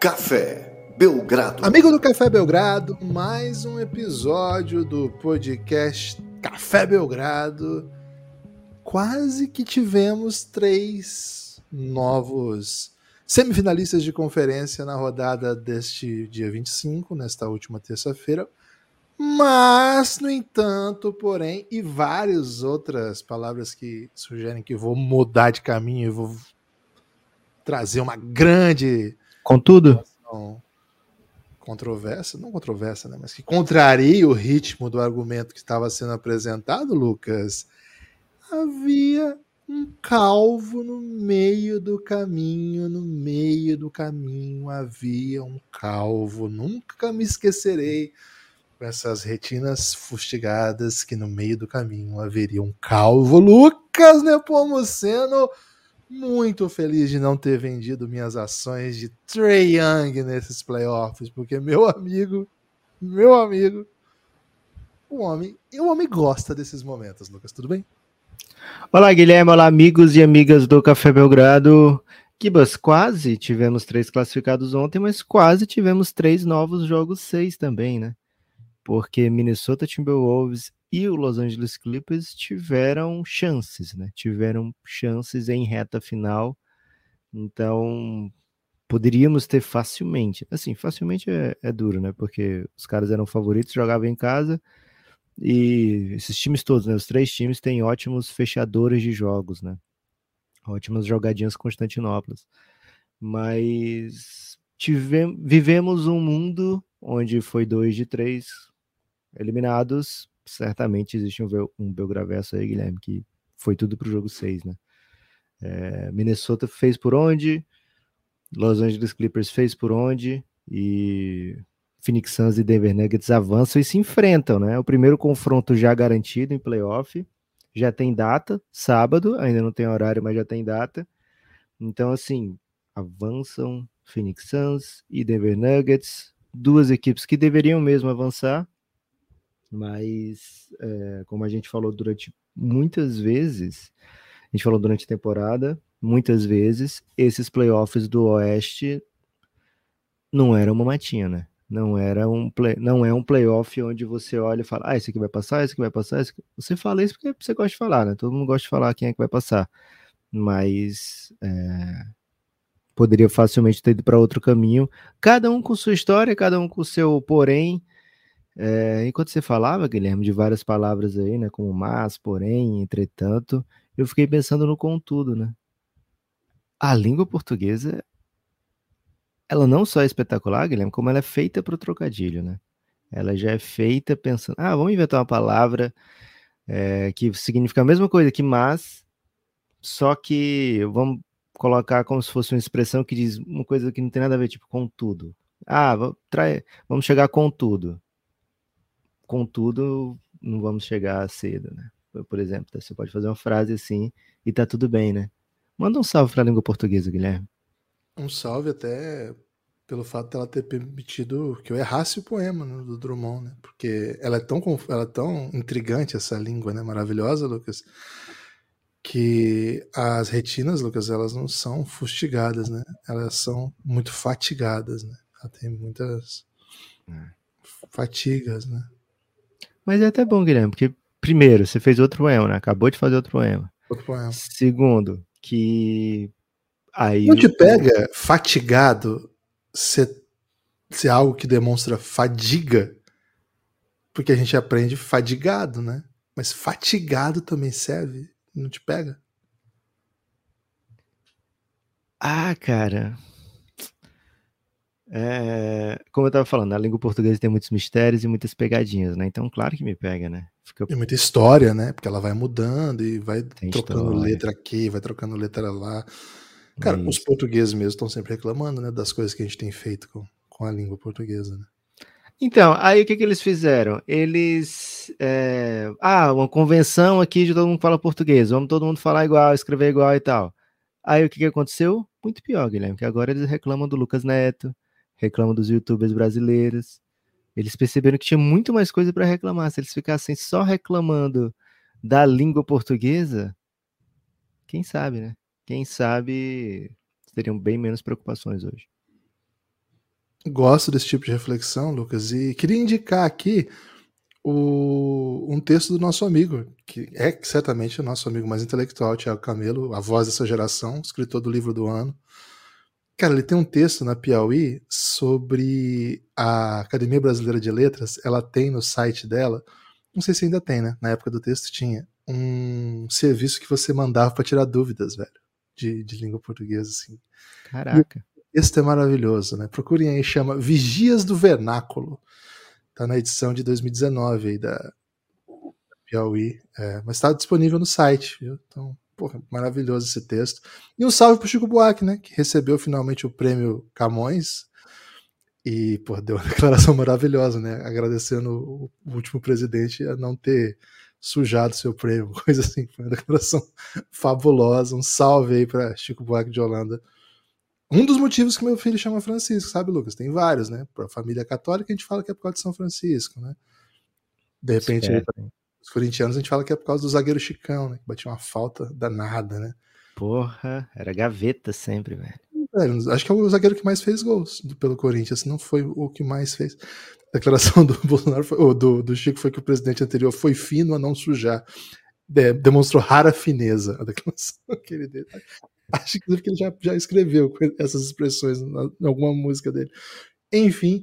Café Belgrado. Amigo do Café Belgrado, mais um episódio do podcast Café Belgrado. Quase que tivemos três novos semifinalistas de conferência na rodada deste dia 25, nesta última terça-feira. Mas, no entanto, porém, e várias outras palavras que sugerem que vou mudar de caminho e vou trazer uma grande. Contudo? Controversa, não controversa, né? Mas que contraria o ritmo do argumento que estava sendo apresentado, Lucas. Havia um calvo no meio do caminho, no meio do caminho havia um calvo. Nunca me esquecerei com essas retinas fustigadas que no meio do caminho haveria um calvo. Lucas Nepomuceno, muito feliz de não ter vendido minhas ações de Trey Young nesses playoffs, porque meu amigo, meu amigo, o homem, o homem gosta desses momentos, Lucas, tudo bem? Olá, Guilherme, olá, amigos e amigas do Café Belgrado. Kibas, quase tivemos três classificados ontem, mas quase tivemos três novos jogos seis também, né? porque Minnesota Timberwolves e o Los Angeles Clippers tiveram chances, né? Tiveram chances em reta final. Então, poderíamos ter facilmente. Assim, facilmente é, é, duro, né? Porque os caras eram favoritos, jogavam em casa. E esses times todos, né? Os três times têm ótimos fechadores de jogos, né? Ótimas jogadinhas Constantinópolis. Mas tivemos, vivemos um mundo onde foi dois de três, eliminados, certamente existe um, um Belgravesso aí, Guilherme, que foi tudo para o jogo 6, né? É, Minnesota fez por onde, Los Angeles Clippers fez por onde, e Phoenix Suns e Denver Nuggets avançam e se enfrentam, né? O primeiro confronto já garantido em playoff, já tem data, sábado, ainda não tem horário, mas já tem data. Então, assim, avançam Phoenix Suns e Denver Nuggets, duas equipes que deveriam mesmo avançar, mas é, como a gente falou durante muitas vezes, a gente falou durante a temporada, muitas vezes, esses playoffs do Oeste não era uma matinha, né? Não era um play, não é um playoff onde você olha e fala, ah, esse aqui vai passar, esse aqui vai passar. Aqui... Você fala isso porque você gosta de falar, né? Todo mundo gosta de falar quem é que vai passar. Mas é, poderia facilmente ter ido para outro caminho. Cada um com sua história, cada um com seu porém. É, enquanto você falava, Guilherme, de várias palavras aí, né, como mas, porém, entretanto, eu fiquei pensando no contudo, né? A língua portuguesa, ela não só é espetacular, Guilherme, como ela é feita para o trocadilho, né? Ela já é feita pensando, ah, vamos inventar uma palavra é, que significa a mesma coisa que mas, só que vamos colocar como se fosse uma expressão que diz uma coisa que não tem nada a ver, tipo, com tudo. Ah, vamos chegar com tudo contudo, não vamos chegar cedo, né? Por exemplo, você pode fazer uma frase assim e tá tudo bem, né? Manda um salve para a língua portuguesa, Guilherme. Um salve até pelo fato dela ter permitido que eu errasse o poema né, do Drummond, né? Porque ela é tão ela é tão intrigante essa língua, né? Maravilhosa, Lucas, que as retinas, Lucas, elas não são fustigadas, né? Elas são muito fatigadas, né? Ela tem muitas é. fatigas, né? Mas é até bom, Guilherme, porque, primeiro, você fez outro poema, né? Acabou de fazer outro poema. Outro poema. Segundo, que. Aí. Não te pega fatigado ser, ser algo que demonstra fadiga? Porque a gente aprende fadigado, né? Mas fatigado também serve? Não te pega? Ah, cara. É, como eu estava falando, a língua portuguesa tem muitos mistérios e muitas pegadinhas, né? Então, claro que me pega, né? Fica... Tem muita história, né? Porque ela vai mudando e vai tem trocando história. letra aqui, vai trocando letra lá. Cara, Isso. os portugueses mesmo estão sempre reclamando, né? Das coisas que a gente tem feito com, com a língua portuguesa, né? Então, aí o que, que eles fizeram? Eles. É... Ah, uma convenção aqui de todo mundo que fala português, vamos todo mundo falar igual, escrever igual e tal. Aí o que, que aconteceu? Muito pior, Guilherme, que agora eles reclamam do Lucas Neto, reclamam dos youtubers brasileiros. Eles perceberam que tinha muito mais coisa para reclamar. Se eles ficassem só reclamando da língua portuguesa, quem sabe, né? Quem sabe teriam bem menos preocupações hoje. Gosto desse tipo de reflexão, Lucas, e queria indicar aqui o, um texto do nosso amigo, que é certamente o nosso amigo mais intelectual, Tiago Camelo, a voz dessa geração, escritor do livro do ano. Cara, ele tem um texto na Piauí sobre a Academia Brasileira de Letras. Ela tem no site dela, não sei se ainda tem, né? Na época do texto tinha um serviço que você mandava para tirar dúvidas, velho, de, de língua portuguesa, assim. Caraca. Esse é maravilhoso, né? Procurem aí, chama Vigias do Vernáculo. Tá na edição de 2019 aí da Piauí. É, mas está disponível no site, viu? Então, porra, maravilhoso esse texto. E um salve pro Chico Buarque, né? Que recebeu finalmente o prêmio Camões. E, pô, deu uma declaração maravilhosa, né? Agradecendo o último presidente a não ter sujado seu prêmio, coisa assim. Foi uma declaração fabulosa. Um salve aí para Chico Buarque de Holanda um dos motivos que meu filho chama Francisco, sabe, Lucas? Tem vários, né? Para a família católica, a gente fala que é por causa de São Francisco, né? De repente, aí, os corintianos, a gente fala que é por causa do zagueiro Chicão, né? Que batia uma falta danada, né? Porra, era gaveta sempre, velho. velho acho que é o zagueiro que mais fez gols pelo Corinthians, não foi o que mais fez. A declaração do Bolsonaro, foi, ou do, do Chico, foi que o presidente anterior foi fino a não sujar. De, demonstrou rara fineza a declaração que ele deu. Acho que ele já, já escreveu essas expressões em alguma música dele. Enfim,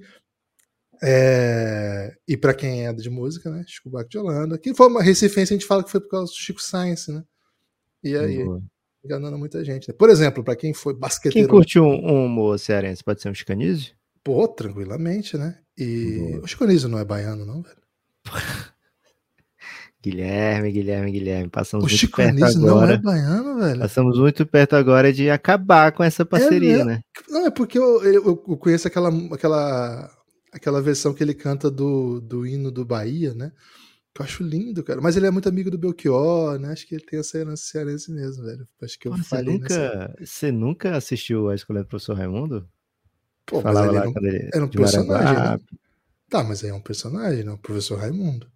é... e para quem é de música, né? Chico Buarque de Holanda. Que foi uma recifense, a gente fala que foi por causa do Chico Science, né? E aí, Boa. enganando muita gente. Né? Por exemplo, para quem foi basqueteiro. Quem curte um, um humor cearense pode ser um chicanísio? Pô, tranquilamente, né? E Boa. o chicanísio não é baiano, não, velho? Guilherme, Guilherme, Guilherme. Passamos o muito perto agora. não é baiano, velho. Passamos muito perto agora de acabar com essa parceria, é né? Não, é porque eu, eu, eu, conheço aquela, aquela, aquela versão que ele canta do, do hino do Bahia, né? Que eu acho lindo, cara. Mas ele é muito amigo do Belchior, né? Acho que ele tem essa herança cearense mesmo, velho. Acho que eu Pô, você nunca, nessa... Você nunca assistiu a escola do professor Raimundo? Pô, Falava mas ele, lá, era um personagem, né? Tá, mas aí é um personagem, não? O professor Raimundo.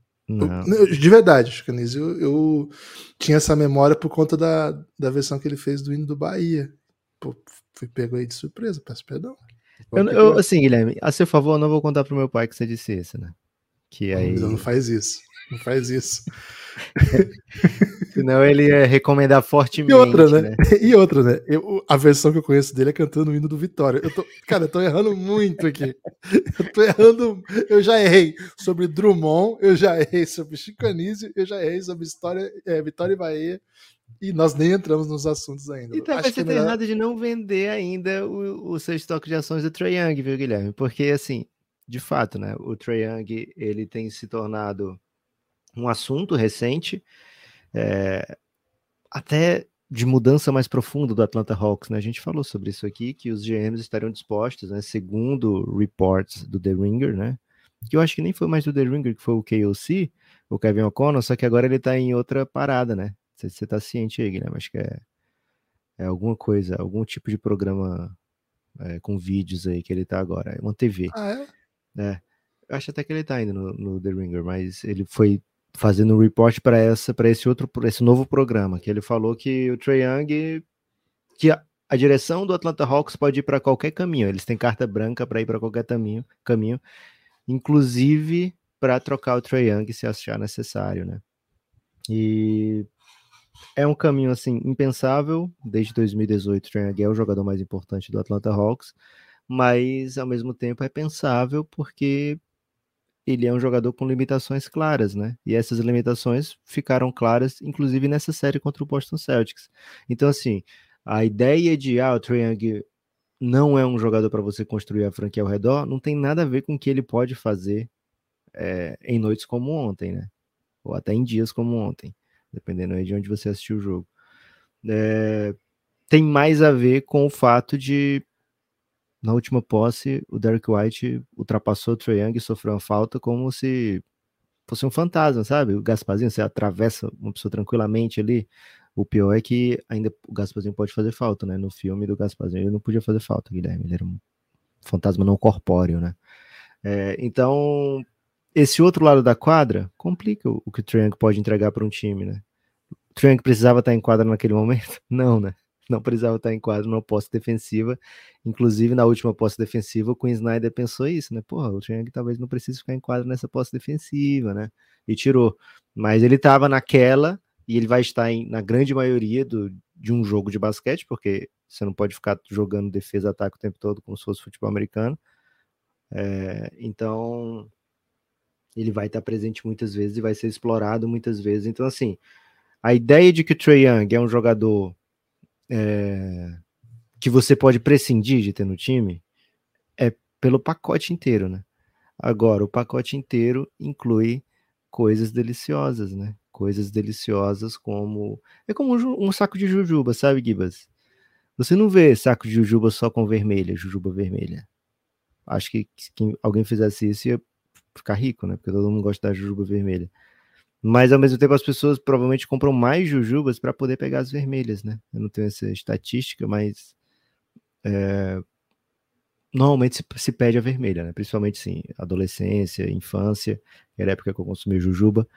Eu, de verdade, Chicanese, eu, eu, tinha essa memória por conta da, da versão que ele fez do hino do Bahia. Pô, fui pego aí de surpresa, peço perdão. Eu, eu, assim, Guilherme, a seu favor, eu não vou contar pro meu pai que você disse isso, né? Que aí... Não, não faz isso. Não faz isso. Senão ele ia recomendar fortemente. E outra, né? né? E outra, né? Eu, a versão que eu conheço dele é cantando o hino do Vitória. Eu tô, cara, eu tô errando muito aqui. Eu tô errando. Eu já errei sobre Drummond, eu já errei sobre Chico Anísio, eu já errei sobre história, é, Vitória e Bahia. E nós nem entramos nos assuntos ainda. E talvez você é melhor... errado de não vender ainda o, o seu estoque de ações do Trae Young, viu, Guilherme? Porque, assim, de fato, né? O Trae Young, ele tem se tornado um assunto recente, é, até de mudança mais profunda do Atlanta Hawks, né? A gente falou sobre isso aqui, que os GMs estariam dispostos, né? Segundo reports do The Ringer, né? Que eu acho que nem foi mais do The Ringer, que foi o KOC, o Kevin O'Connor, só que agora ele tá em outra parada, né? Você, você tá ciente aí, Guilherme? Acho que é, é alguma coisa, algum tipo de programa é, com vídeos aí que ele tá agora. É uma TV. Ah, é? É. Eu acho até que ele tá indo no, no The Ringer, mas ele foi fazendo um report para essa para esse outro esse novo programa que ele falou que o Trae Young que a, a, direção do Atlanta Hawks pode ir para qualquer caminho eles têm carta branca para ir para qualquer caminho caminho inclusive para trocar o Trae Young se achar necessário né e é um caminho assim impensável desde 2018 o Trae Young é o jogador mais importante do Atlanta Hawks mas ao mesmo tempo é pensável porque ele é um jogador com limitações claras, né? E essas limitações ficaram claras, inclusive nessa série contra o Boston Celtics. Então, assim, a ideia de ah, o Trae não é um jogador para você construir a franquia ao redor, não tem nada a ver com o que ele pode fazer é, em noites como ontem, né? Ou até em dias como ontem, dependendo aí de onde você assistiu o jogo. É, tem mais a ver com o fato de na última posse, o Derek White ultrapassou o Trae Young e sofreu uma falta como se fosse um fantasma, sabe? O Gasparzinho, você atravessa uma pessoa tranquilamente ali. O pior é que ainda o Gasparzinho pode fazer falta, né? No filme do Gasparzinho ele não podia fazer falta, Guilherme. Ele era um fantasma não corpóreo, né? É, então, esse outro lado da quadra complica o, o que o Young pode entregar para um time, né? O Young precisava estar em quadra naquele momento? Não, né? não precisava estar em quadro numa posse defensiva. Inclusive, na última posse defensiva, o Queen Snyder pensou isso, né? Porra, o Triang talvez não precise ficar em quadro nessa posse defensiva, né? E tirou. Mas ele estava naquela, e ele vai estar em, na grande maioria do, de um jogo de basquete, porque você não pode ficar jogando defesa-ataque o tempo todo como se fosse futebol americano. É, então, ele vai estar presente muitas vezes e vai ser explorado muitas vezes. Então, assim, a ideia de que o Trey Young é um jogador é, que você pode prescindir de ter no time é pelo pacote inteiro, né? Agora, o pacote inteiro inclui coisas deliciosas, né? Coisas deliciosas como. É como um, saco de jujuba, sabe, Gibas? Você não vê saco de jujuba só com vermelha, jujuba vermelha. Acho que se alguém fizesse isso ia ficar rico, né? Porque todo mundo gosta da jujuba vermelha. Mas ao mesmo tempo as pessoas provavelmente compram mais jujubas para poder pegar as vermelhas, né? Eu não tenho essa estatística, mas é, normalmente se, se, pede a vermelha, né? Principalmente sim, adolescência, infância, era a época que eu consumi jujuba.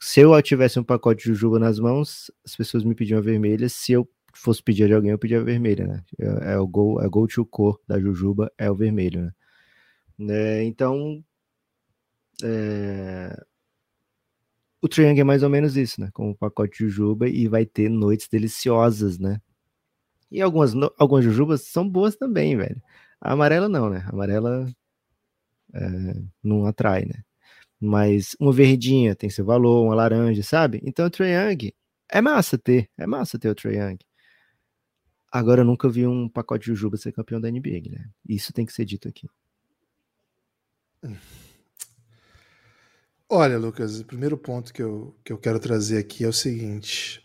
Se eu tivesse um pacote de jujuba nas mãos, as pessoas me pediam a vermelha. Se eu fosse pedir de alguém, eu pedia a vermelha, né? É, é o go, é to cor da jujuba, é o vermelho, né? É, então, é, o Triangle é mais ou menos isso, né? Com o pacote de jujuba e vai ter noites deliciosas, né? E algumas, algumas jujubas são boas também, velho. A amarela não, né? A amarela é, não atrai, né? Mas uma verdinha tem seu valor, uma laranja, sabe? Então o Triangle é massa ter, é massa ter o Triangle. Agora eu nunca vi um pacote de jujuba ser campeão da NBA, né? Isso tem que ser dito aqui. Olha, Lucas, o primeiro ponto que eu, que eu quero trazer aqui é o seguinte.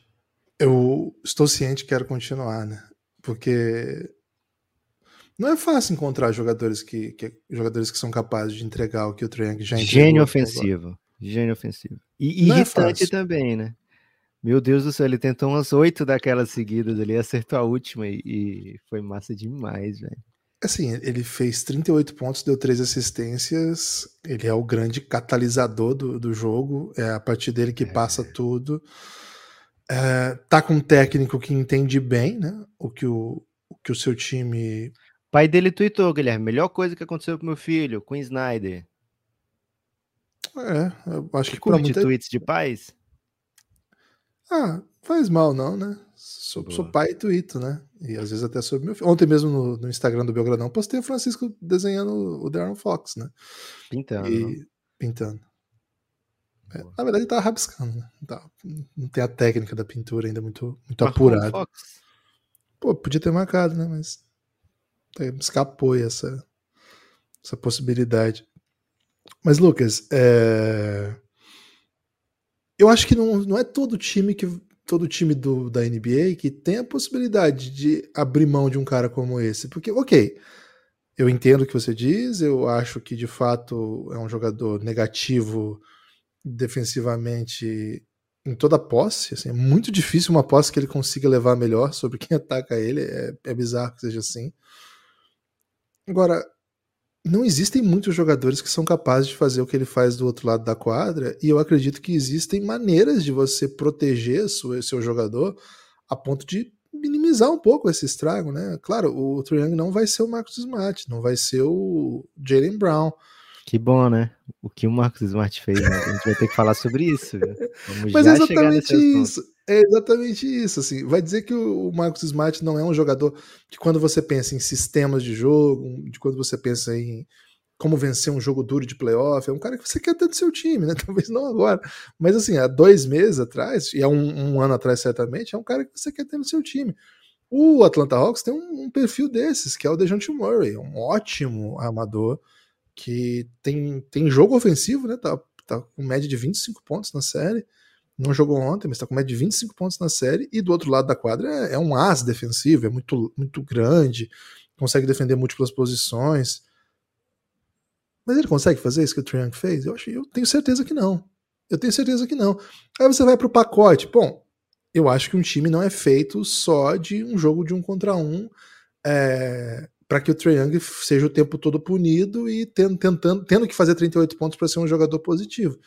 Eu estou ciente que quero continuar, né? Porque não é fácil encontrar jogadores que, que jogadores que são capazes de entregar o que o Triang já entregou. Gênio ofensivo. Gênio ofensivo. E não é irritante é também, né? Meu Deus do céu, ele tentou umas oito daquelas seguidas ali, acertou a última e, e foi massa demais, velho. Assim, ele fez 38 pontos, deu três assistências. Ele é o grande catalisador do, do jogo. É a partir dele que é. passa tudo. É, tá com um técnico que entende bem, né? O que o, o que o seu time. O pai dele tweetou, Guilherme. Melhor coisa que aconteceu pro meu filho, com Snyder. É, eu acho que curte muita... tweets de pais? Ah, faz mal não, né? Sou, sou pai e tuito, né? E às vezes até sobre meu filho. Ontem mesmo no, no Instagram do Belgradão postei o Francisco desenhando o Darren Fox, né? Pintando. E... Pintando. É, na verdade, ele tava rabiscando, né? Não, tem a técnica da pintura ainda muito, muito apurada. Fox. Pô, podia ter marcado, né? Mas escapou essa, essa possibilidade. Mas, Lucas, é... eu acho que não, não é todo time que todo time do, da NBA que tem a possibilidade de abrir mão de um cara como esse. Porque, ok, eu entendo o que você diz, eu acho que de fato é um jogador negativo defensivamente em toda posse. Assim, é muito difícil uma posse que ele consiga levar melhor sobre quem ataca ele. É, é bizarro que seja assim. Agora, não existem muitos jogadores que são capazes de fazer o que ele faz do outro lado da quadra, e eu acredito que existem maneiras de você proteger o seu jogador a ponto de minimizar um pouco esse estrago, né? Claro, o Triangle não vai ser o Marcos Smart, não vai ser o Jalen Brown. Que bom, né? O que o Marcos Smart fez, né? A gente vai ter que falar sobre isso. Vamos Mas é exatamente isso. É exatamente isso. Assim, vai dizer que o Marcos Smart não é um jogador que, quando você pensa em sistemas de jogo, de quando você pensa em como vencer um jogo duro de playoff, é um cara que você quer ter do seu time, né? Talvez não agora. Mas assim, há dois meses atrás, e há um, um ano atrás certamente, é um cara que você quer ter no seu time. O Atlanta Hawks tem um, um perfil desses, que é o DeJounte Murray, um ótimo armador que tem, tem jogo ofensivo, né? Tá, tá com média de 25 pontos na série. Não jogou ontem, mas tá com média de 25 pontos na série. E do outro lado da quadra é, é um as defensivo, é muito, muito grande, consegue defender múltiplas posições. Mas ele consegue fazer isso que o Triangle fez? Eu, acho, eu tenho certeza que não. Eu tenho certeza que não. Aí você vai pro pacote. Bom, eu acho que um time não é feito só de um jogo de um contra um. É, para que o Young seja o tempo todo punido e tentando, tendo que fazer 38 pontos para ser um jogador positivo.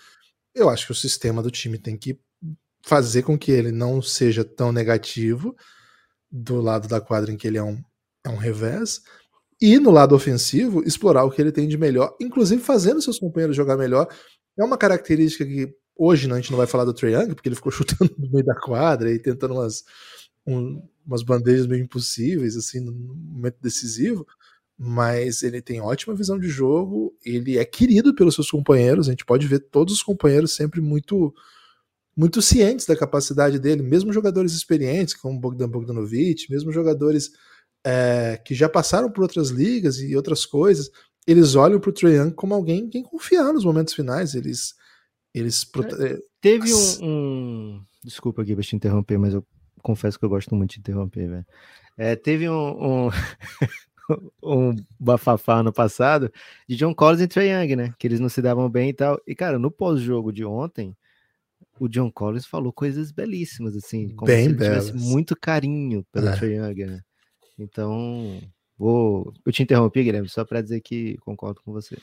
Eu acho que o sistema do time tem que fazer com que ele não seja tão negativo, do lado da quadra em que ele é um, é um revés, e no lado ofensivo, explorar o que ele tem de melhor, inclusive fazendo seus companheiros jogar melhor. É uma característica que hoje né, a gente não vai falar do Trae Young, porque ele ficou chutando no meio da quadra e tentando umas, um, umas bandejas meio impossíveis, assim, no momento decisivo, mas ele tem ótima visão de jogo, ele é querido pelos seus companheiros, a gente pode ver todos os companheiros sempre muito muito cientes da capacidade dele, mesmo jogadores experientes, como Bogdan Bogdanovic, mesmo jogadores é, que já passaram por outras ligas e outras coisas, eles olham para o Trae Young como alguém quem confiar nos momentos finais, eles eles é, eh, teve um, um, desculpa aqui para te interromper, mas eu confesso que eu gosto muito de interromper, velho. É, teve um, um... um bafafá no passado de John Collins e Trae Young, né? Que eles não se davam bem e tal. E, cara, no pós-jogo de ontem, o John Collins falou coisas belíssimas, assim, como bem se ele belas. tivesse muito carinho pelo é. Trae Young, né? Então, vou... Eu te interrompi, Guilherme, só para dizer que concordo com você.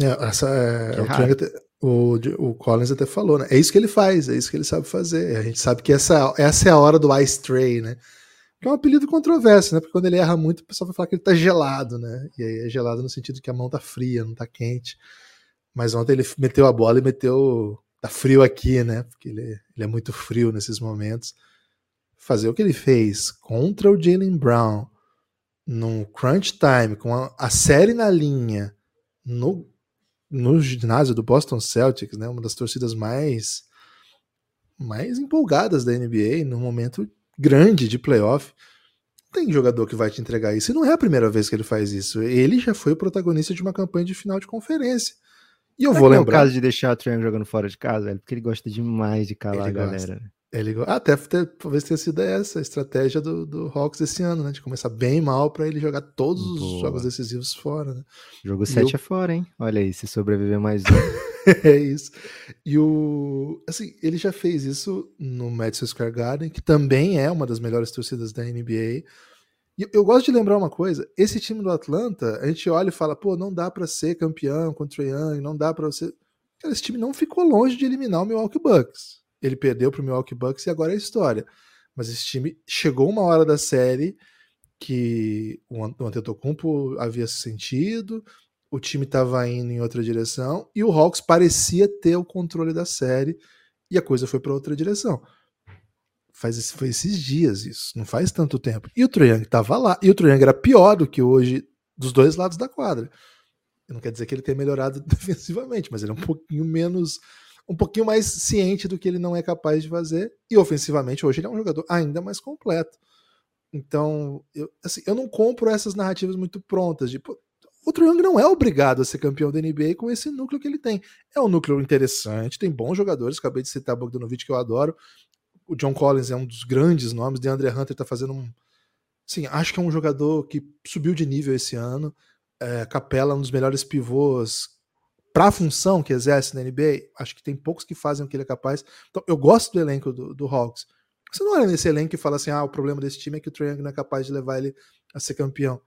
É, essa é, é o, o, o, Collins até falou, né? É isso que ele faz, é isso que ele sabe fazer. A gente sabe que essa, essa é a hora do Ice Tray, né? Que é um apelido controverso, né? Porque quando ele erra muito, o pessoal vai falar que ele tá gelado, né? E aí é gelado no sentido que a mão tá fria, não tá quente. Mas ontem ele meteu a bola e meteu. Tá frio aqui, né? Porque ele, ele é muito frio nesses momentos. Fazer o que ele fez contra o Jalen Brown no crunch time, com a, a série na linha, no, no ginásio do Boston Celtics, né? Uma das torcidas mais mais empolgadas da NBA, num momento grande de playoff. Tem jogador que vai te entregar isso. E não é a primeira vez que ele faz isso. Ele já foi o protagonista de uma campanha de final de conferência. E eu Será vou lembrar. É o caso de deixar o Triangle jogando fora de casa, velho, porque ele gosta demais de calar ele a gosta. Ele, até talvez tenha sido essa a estratégia do, do Hawks esse ano, né? De começar bem mal para ele jogar todos os jogos decisivos fora, né? Jogo 7 eu... é fora, hein? Olha aí, se sobreviver mais um. é isso. E o. Assim, ele já fez isso no Madison Square Garden, que também é uma das melhores torcidas da NBA. E eu gosto de lembrar uma coisa: esse time do Atlanta, a gente olha e fala, pô, não dá para ser campeão contra o Young, não dá para você. Cara, esse time não ficou longe de eliminar o Milwaukee Bucks. Ele perdeu pro Milwaukee Bucks e agora é história. Mas esse time chegou uma hora da série que o Antetokounmpo havia se sentido, o time estava indo em outra direção e o Hawks parecia ter o controle da série e a coisa foi para outra direção. Faz foi esses dias isso, não faz tanto tempo. E o Trae estava lá, e o Trae era pior do que hoje dos dois lados da quadra. Não quer dizer que ele tenha melhorado defensivamente, mas ele é um pouquinho menos, um pouquinho mais ciente do que ele não é capaz de fazer. E ofensivamente hoje ele é um jogador ainda mais completo. Então, eu, assim, eu não compro essas narrativas muito prontas de o Trae não é obrigado a ser campeão da NBA com esse núcleo que ele tem. É um núcleo interessante, tem bons jogadores, acabei de citar Bogdanovich, que eu adoro. O John Collins é um dos grandes nomes, DeAndre Hunter tá fazendo um... Sim, acho que é um jogador que subiu de nível esse ano. É, Capela, um dos melhores pivôs para a função que exerce na NBA. Acho que tem poucos que fazem o que ele é capaz. Então, eu gosto do elenco do, do Hawks. Você não olha nesse elenco e fala assim: ah, o problema desse time é que o Trae Young não é capaz de levar ele a ser campeão.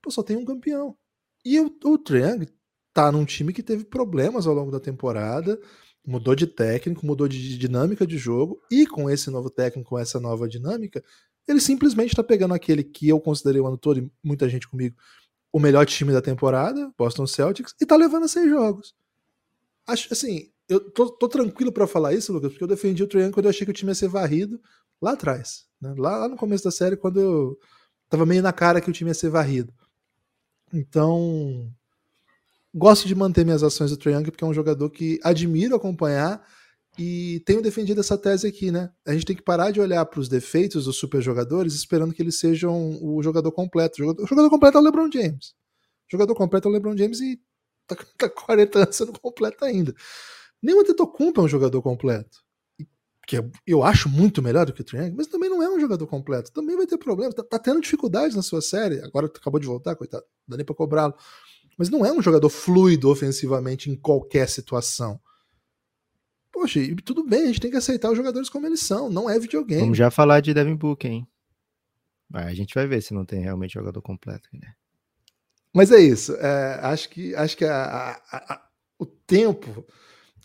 Pô, só tem um campeão. E o, o Triang tá num time que teve problemas ao longo da temporada, mudou de técnico, mudou de dinâmica de jogo, e com esse novo técnico, com essa nova dinâmica, ele simplesmente está pegando aquele que eu considerei o ano todo, e muita gente comigo, o melhor time da temporada, Boston Celtics, e tá levando a seis jogos. Acho assim, eu tô, tô tranquilo para falar isso, Lucas, porque eu defendi o Triang quando eu achei que o time ia ser varrido lá atrás, né? lá, lá no começo da série, quando eu tava meio na cara que o time ia ser varrido. Então, gosto de manter minhas ações do Young porque é um jogador que admiro acompanhar e tenho defendido essa tese aqui, né? A gente tem que parar de olhar para os defeitos dos super jogadores esperando que eles sejam o jogador completo. O jogador, completo é o LeBron James. O jogador completo é o LeBron James e tá, tá 40 anos sendo completo ainda. Nem o Antetokounmpo é um jogador completo que é, eu acho muito melhor do que o Triangle, mas também não é um jogador completo. Também vai ter problemas. Tá, tá tendo dificuldades na sua série. Agora acabou de voltar, coitado. Não dá nem pra cobrá-lo. Mas não é um jogador fluido ofensivamente em qualquer situação. Poxa, e tudo bem, a gente tem que aceitar os jogadores como eles são. Não é videogame. Vamos já falar de Devin Booker, hein? A gente vai ver se não tem realmente jogador completo. Né? Mas é isso. É, acho que, acho que a, a, a, o tempo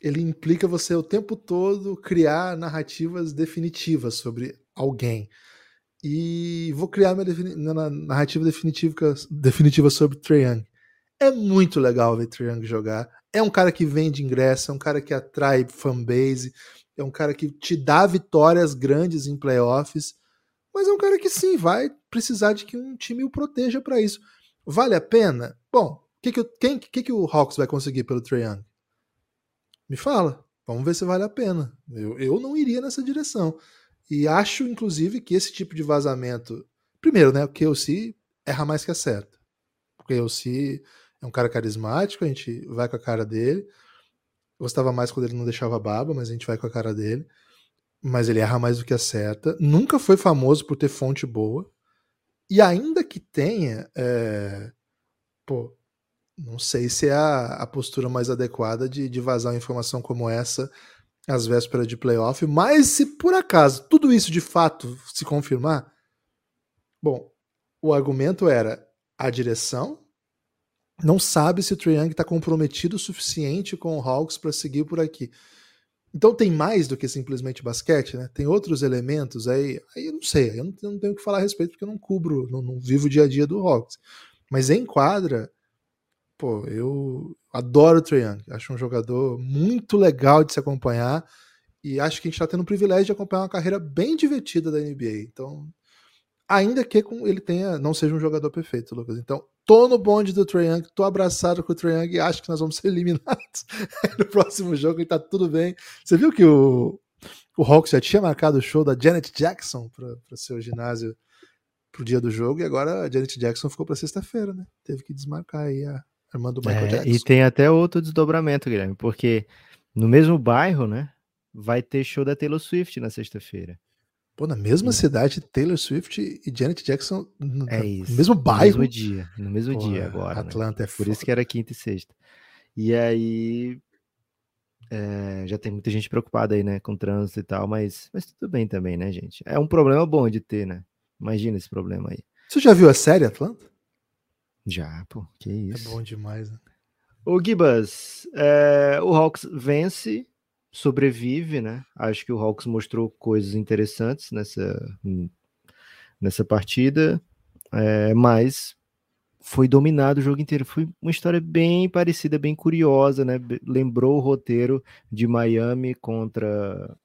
ele implica você o tempo todo criar narrativas definitivas sobre alguém. e vou criar minha, minha narrativa definitiva, definitiva sobre Trae Young. É muito legal ver Trae Young jogar. É um cara que vende ingresso, é um cara que atrai fanbase, é um cara que te dá vitórias grandes em playoffs, mas é um cara que sim, vai precisar de que um time o proteja para isso. Vale a pena? Bom, que, que, quem, que, que o Hawks vai conseguir pelo Trae Young? Me fala. Vamos ver se vale a pena. Eu, eu não iria nessa direção. E acho, inclusive, que esse tipo de vazamento. Primeiro, né? O KOC erra mais que acerta. O KOC é um cara carismático, a gente vai com a cara dele. Gostava mais quando ele não deixava baba, mas a gente vai com a cara dele. Mas ele erra mais do que acerta. Nunca foi famoso por ter fonte boa. E ainda que tenha, é... pô, não sei se é a, a postura mais adequada de, de vazar informação como essa às vésperas de playoff, mas se por acaso tudo isso de fato se confirmar, bom, o argumento era a direção não sabe se o Trae Young está comprometido o suficiente com o Hawks para seguir por aqui. Então tem mais do que simplesmente basquete, né? Tem outros elementos aí. Aí eu não sei, eu não, eu não tenho o que falar a respeito porque eu não cubro, não, não vivo o dia a dia do Hawks. Mas em quadra, pô, eu adoro o Trae Young. Acho um jogador muito legal de se acompanhar. E acho que a gente está tendo o privilégio de acompanhar uma carreira bem divertida da NBA. Então, ainda que ele tenha, não seja um jogador perfeito, Lucas. Então, tô no bonde do Trae Young, tô abraçado com o Trae Young e acho que nós vamos ser eliminados no próximo jogo e tá tudo bem. Você viu que o, o Hawks já tinha marcado o show da Janet Jackson para o seu ginásio pro dia do jogo e agora a Janet Jackson ficou para sexta-feira, né? Teve que desmarcar aí a, irmã do Michael é, Jackson. E tem até outro desdobramento, Guilherme, porque no mesmo bairro, né, vai ter show da Taylor Swift na sexta-feira. Pô, na mesma Sim. cidade, Taylor Swift e Janet Jackson no, é isso, no mesmo bairro. No mesmo dia, no mesmo Pô, dia agora. Né? Atlanta né? é Por isso que era quinta e sexta. E aí é, já tem muita gente preocupada aí, né, com trânsito e tal, mas, mas tudo bem também, né, gente? É um problema bom de ter, né? Imagina esse problema aí. Você já viu a série Atlanta? Já, pô, que é isso. É bom demais, né? O Gibas, é, o Hawks vence, sobrevive, né? Acho que o Hawks mostrou coisas interessantes nessa, nessa partida, é, mas foi dominado o jogo inteiro. Foi uma história bem parecida, bem curiosa, né? Lembrou o roteiro de Miami contra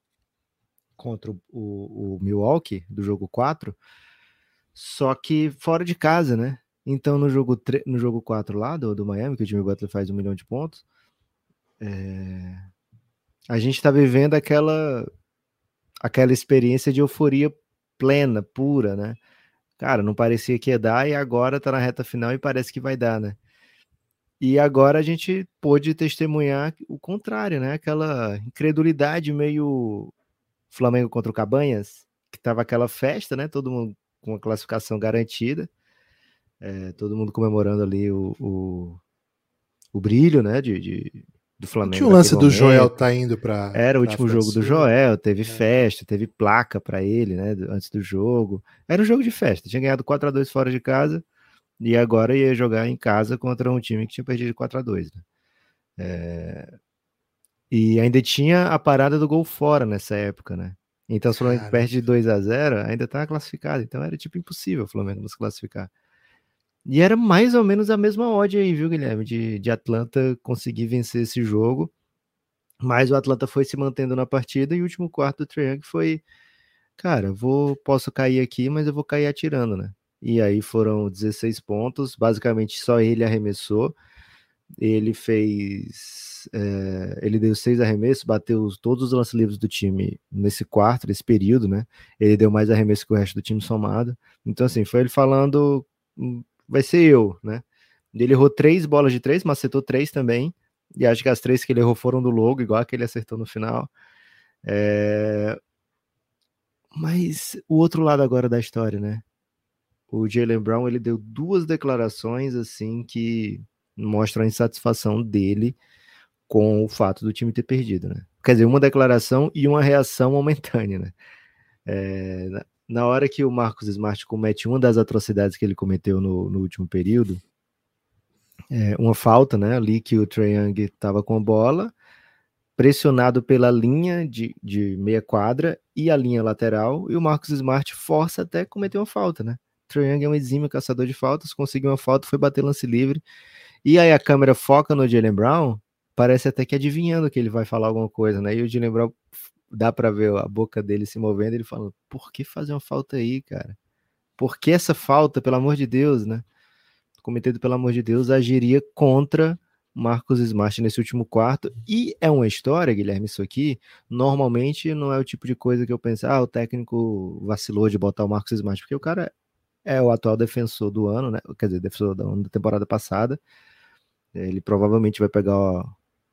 contra o, o, Milwaukee do jogo 4, só que fora de casa, né? Então, no jogo, no jogo 4 lá do, do Miami, que o Jimmy Butler faz um milhão de pontos, é... a gente está vivendo aquela, aquela experiência de euforia plena, pura, né? Cara, não parecia que ia dar e agora tá na reta final e parece que vai dar, né? E agora a gente pôde testemunhar o contrário, né? Aquela incredulidade meio Flamengo contra o Cabanhas, que tava aquela festa, né? Todo mundo com a classificação garantida é, todo mundo comemorando ali o, o, o brilho, né, de, de do Flamengo. Tinha o lance do. Joel tá indo para. Era o último jogo do Joel, teve é. festa, teve placa para ele, né, antes do jogo. Era um jogo de festa. Tinha ganhado 4 a 2 fora de casa e agora ia jogar em casa contra um time que tinha perdido 4 a 2 né? É... E ainda tinha a parada do gol fora nessa época, né? Então, se o Flamengo perde de 2 a 0 ainda tá classificado. Então era tipo impossível o Flamengo não se classificar. E era mais ou menos a mesma odd aí, viu, Guilherme? De, de Atlanta conseguir vencer esse jogo. Mas o Atlanta foi se mantendo na partida e o último quarto do Triangle foi. Cara, vou, posso cair aqui, mas eu vou cair atirando, né? E aí foram 16 pontos, basicamente só ele arremessou. Ele fez. É, ele deu seis arremessos, bateu todos os lances livres do time nesse quarto, nesse período, né? Ele deu mais arremesso que o resto do time somado. Então, assim, foi ele falando hum, vai ser eu, né? Ele errou três bolas de três, mas acertou três também. E acho que as três que ele errou foram do logo, igual a que ele acertou no final. É... Mas o outro lado agora da história, né? O Jalen Brown ele deu duas declarações assim que mostram a insatisfação dele com o fato do time ter perdido, né? Quer dizer, uma declaração e uma reação momentânea, né? É, na hora que o Marcos Smart comete uma das atrocidades que ele cometeu no, no último período, é, uma falta, né? Ali que o Trae Young estava com a bola, pressionado pela linha de, de meia quadra e a linha lateral, e o Marcos Smart força até cometer uma falta, né? Trae Young é um exímio caçador de faltas, conseguiu uma falta, foi bater lance livre, e aí a câmera foca no Jalen Brown, parece até que adivinhando que ele vai falar alguma coisa, né? E o Jalen Brown, dá para ver a boca dele se movendo, ele falando, por que fazer uma falta aí, cara? Por que essa falta, pelo amor de Deus, né? O comitê pelo amor de Deus, agiria contra Marcos Smart nesse último quarto. E é uma história, Guilherme, isso aqui. Normalmente não é o tipo de coisa que eu penso, ah, o técnico vacilou de botar o Marcos Smart, porque o cara é o atual defensor do ano, né? Quer dizer, defensor da, da temporada passada. Ele provavelmente vai pegar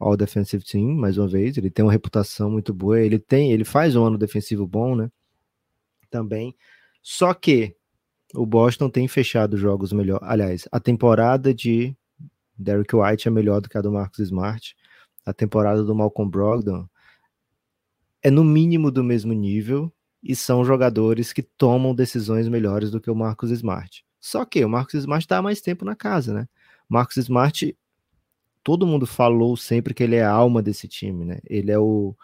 All Defensive Team mais uma vez. Ele tem uma reputação muito boa. Ele tem, ele faz um ano defensivo bom, né? Também. Só que o Boston tem fechado jogos melhor. Aliás, a temporada de Derek White é melhor do que a do Marcus Smart. A temporada do Malcolm Brogdon é no mínimo do mesmo nível e são jogadores que tomam decisões melhores do que o Marcus Smart. Só que o Marcus Smart está mais tempo na casa, né? Marcus Smart, todo mundo falou sempre que ele é a alma desse time, né? Ele é o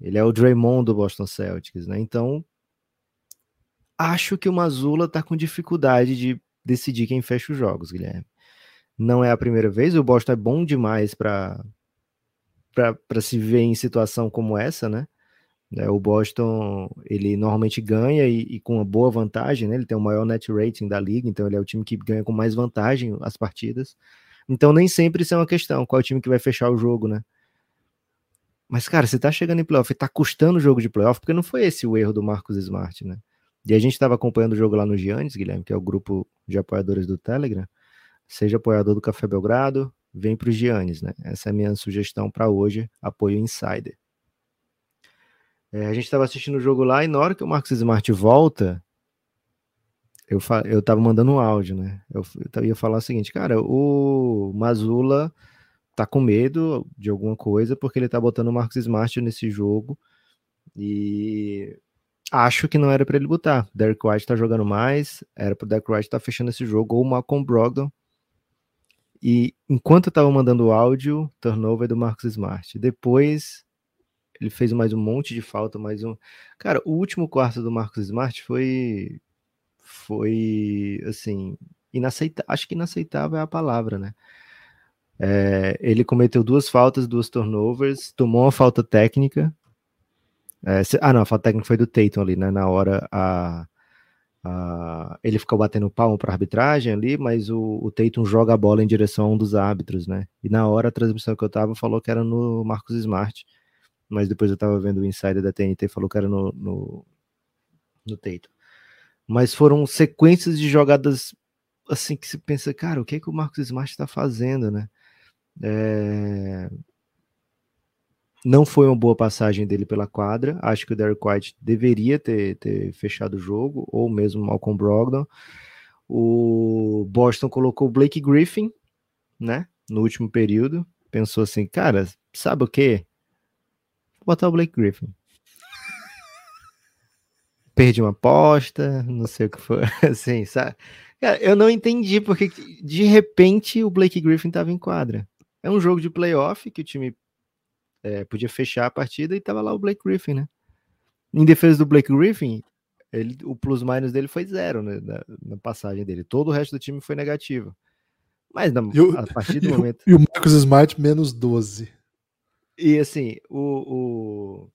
ele é o Draymond do Boston Celtics, né? Então, acho que o Mazula tá com dificuldade de decidir quem fecha os jogos, Guilherme não é a primeira vez. O Boston é bom demais para para se ver em situação como essa, né? É, o Boston ele normalmente ganha e, e, com uma boa vantagem, né? Ele tem o maior net rating da liga, então ele é o time que ganha com mais vantagem as partidas. Então nem sempre isso é uma questão, qual é o time que vai fechar o jogo, né? Mas, cara, você tá chegando em playoff e tá custando o jogo de playoff, porque não foi esse o erro do Marcos Smart, né? E a gente estava acompanhando o jogo lá no Giannis, Guilherme, que é o grupo de apoiadores do Telegram seja apoiador do Café Belgrado, vem para Giannis, né? Essa é a minha sugestão para hoje, apoio insider. É, a gente estava assistindo o jogo lá e na hora que o Marcos Smart volta, eu, eu tava mandando um áudio, né? Eu, eu ia falar o seguinte, cara, o Mazula tá com medo de alguma coisa porque ele tá botando o Marcos Smart nesse jogo e acho que não era para ele botar. Derek White tá jogando mais, era pro Derek White tá fechando esse jogo ou o Malcolm Brogdon e enquanto eu estava mandando o áudio, turnover do Marcos Smart. Depois ele fez mais um monte de falta, mais um. Cara, o último quarto do Marcos Smart foi foi assim, inaceitável, acho que inaceitável é a palavra, né? É, ele cometeu duas faltas, duas turnovers, tomou uma falta técnica. É, ah, não, a falta técnica foi do Tatum ali, né? Na hora a Uh, ele ficou batendo palmo para arbitragem ali, mas o, o Tatum joga a bola em direção a um dos árbitros, né? E na hora a transmissão que eu tava falou que era no Marcos Smart, mas depois eu tava vendo o insider da TNT falou que era no, no, no Tatum. Mas foram sequências de jogadas assim que se pensa, cara, o que é que o Marcos Smart está fazendo, né? É... Não foi uma boa passagem dele pela quadra. Acho que o Derek White deveria ter, ter fechado o jogo, ou mesmo Malcolm Brogdon. O Boston colocou o Blake Griffin, né? No último período. Pensou assim, cara, sabe o quê? Vou botar o Blake Griffin. Perdi uma aposta, não sei o que foi. Assim, sabe? Cara, eu não entendi porque de repente o Blake Griffin estava em quadra. É um jogo de playoff que o time é, podia fechar a partida e tava lá o Blake Griffin, né? Em defesa do Blake Griffin, ele, o plus-minus dele foi zero né, na, na, passagem dele. Todo o resto do time foi negativo. Mas na, o, a partir do momento. E o Marcus Smart menos 12. E assim, o, o,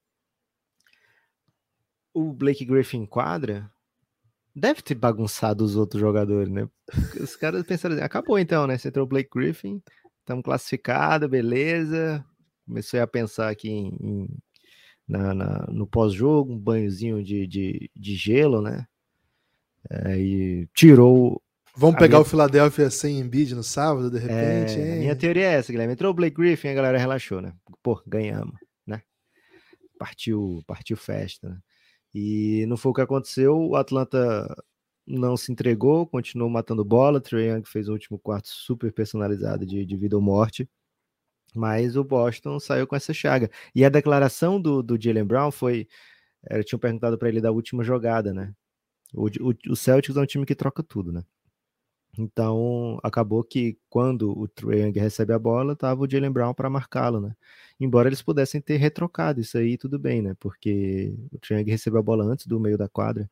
o Blake Griffin quadra deve ter bagunçado os outros jogadores, né? Os caras pensaram assim, acabou então, né? Você entrou o Blake Griffin, estamos classificados, beleza comecei a pensar aqui em, em na, na, no pós-jogo, um banhozinho de, de, de gelo, né? É, e tirou. Vamos pegar minha... o Philadelphia sem Embiid no sábado, de repente? É, minha teoria é essa, Guilherme. Entrou o Blake Griffin, a galera relaxou, né? Pô, ganhamos, né? Partiu, partiu festa, né? E não foi o que aconteceu. O Atlanta não se entregou, continuou matando bola. Trae Young fez o último quarto super personalizado de, de vida ou morte. Mas o Boston saiu com essa chaga. E a declaração do, do Jalen Brown foi. Eu tinha perguntado para ele da última jogada, né? O, o, o, Celtics é um time que troca tudo, né? Então, acabou que quando o Trae Young recebe a bola, tava o Jalen Brown para marcá-lo, né? Embora eles pudessem ter retrocado isso aí, tudo bem, né? Porque o Trae Young recebeu a bola antes do meio da quadra,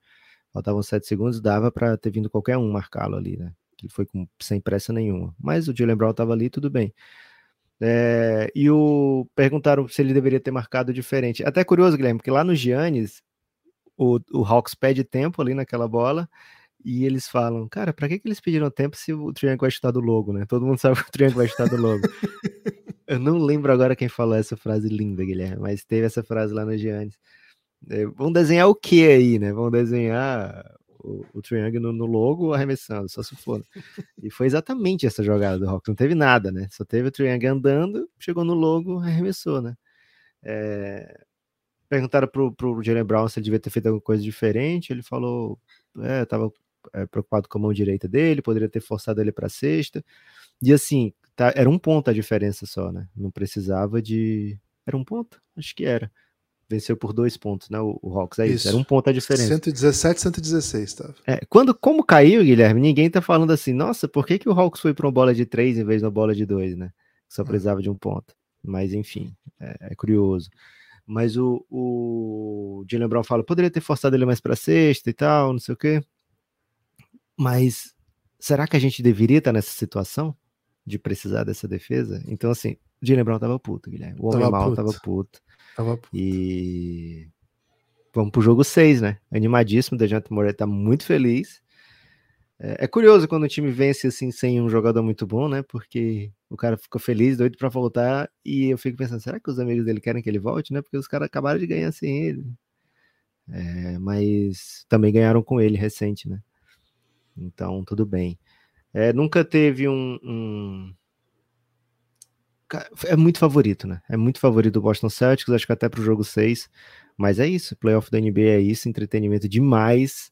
faltavam sete segundos, dava para ter vindo qualquer um marcá-lo ali, né? Que foi com, sem pressa nenhuma. Mas o Jalen Brown tava ali, tudo bem. É, e o perguntaram se ele deveria ter marcado diferente. Até curioso, Guilherme, porque lá no Giannis, o, o Hawks pede tempo ali naquela bola e eles falam, cara, pra que, que eles pediram tempo se o Triângulo vai chutar do logo, né? Todo mundo sabe que o Triângulo vai chutar do logo. Eu não lembro agora quem falou essa frase linda, Guilherme, mas teve essa frase lá no Giannis. É, vão desenhar o que aí, né? Vão desenhar o, o Triângulo no, logo arremessando, só se for. E foi exatamente essa jogada do Hawks, não teve nada, né? Só teve o Triângulo andando, chegou no logo, arremessou, né? É... Perguntaram pro, pro Jalen Brown se ele devia ter feito alguma coisa diferente, ele falou, é, tava é, preocupado com a mão direita dele, poderia ter forçado ele para sexta. E assim, tá, era um ponto a diferença só, né? Não precisava de. Era um ponto? Acho que era. Venceu por dois pontos, né? O, o Hawks, é isso. isso. Era um ponto a diferença. 117, 116, tá? É, quando, como caiu, Guilherme, ninguém tá falando assim, nossa, por que, que o Hawks foi para uma bola de três em vez de uma bola de dois, né? Só hum. precisava de um ponto. Mas, enfim, é, é curioso. Mas o, o Jalen Brown fala, poderia ter forçado ele mais para sexta e tal, não sei o quê. Mas será que a gente deveria estar nessa situação de precisar dessa defesa? Então, assim, o Jalen Brown tava puto, Guilherme. O homem tava mal puto. tava puto. Tava puto. E vamos pro jogo 6, né? Animadíssimo, o Dejante Moreira tá muito feliz. É, é, curioso quando o time vence assim sem um jogador muito bom, né? Porque o cara ficou feliz, doido para voltar, e eu fico pensando, será que os amigos dele querem que ele volte, né? Porque os caras acabaram de ganhar sem ele. É, mas também ganharam com ele recente, né? Então, tudo bem. É, nunca teve um, um, É muito favorito, né? É muito favorito do Boston Celtics, acho que até pro jogo 6. Mas é isso, playoff da NBA é isso, entretenimento demais.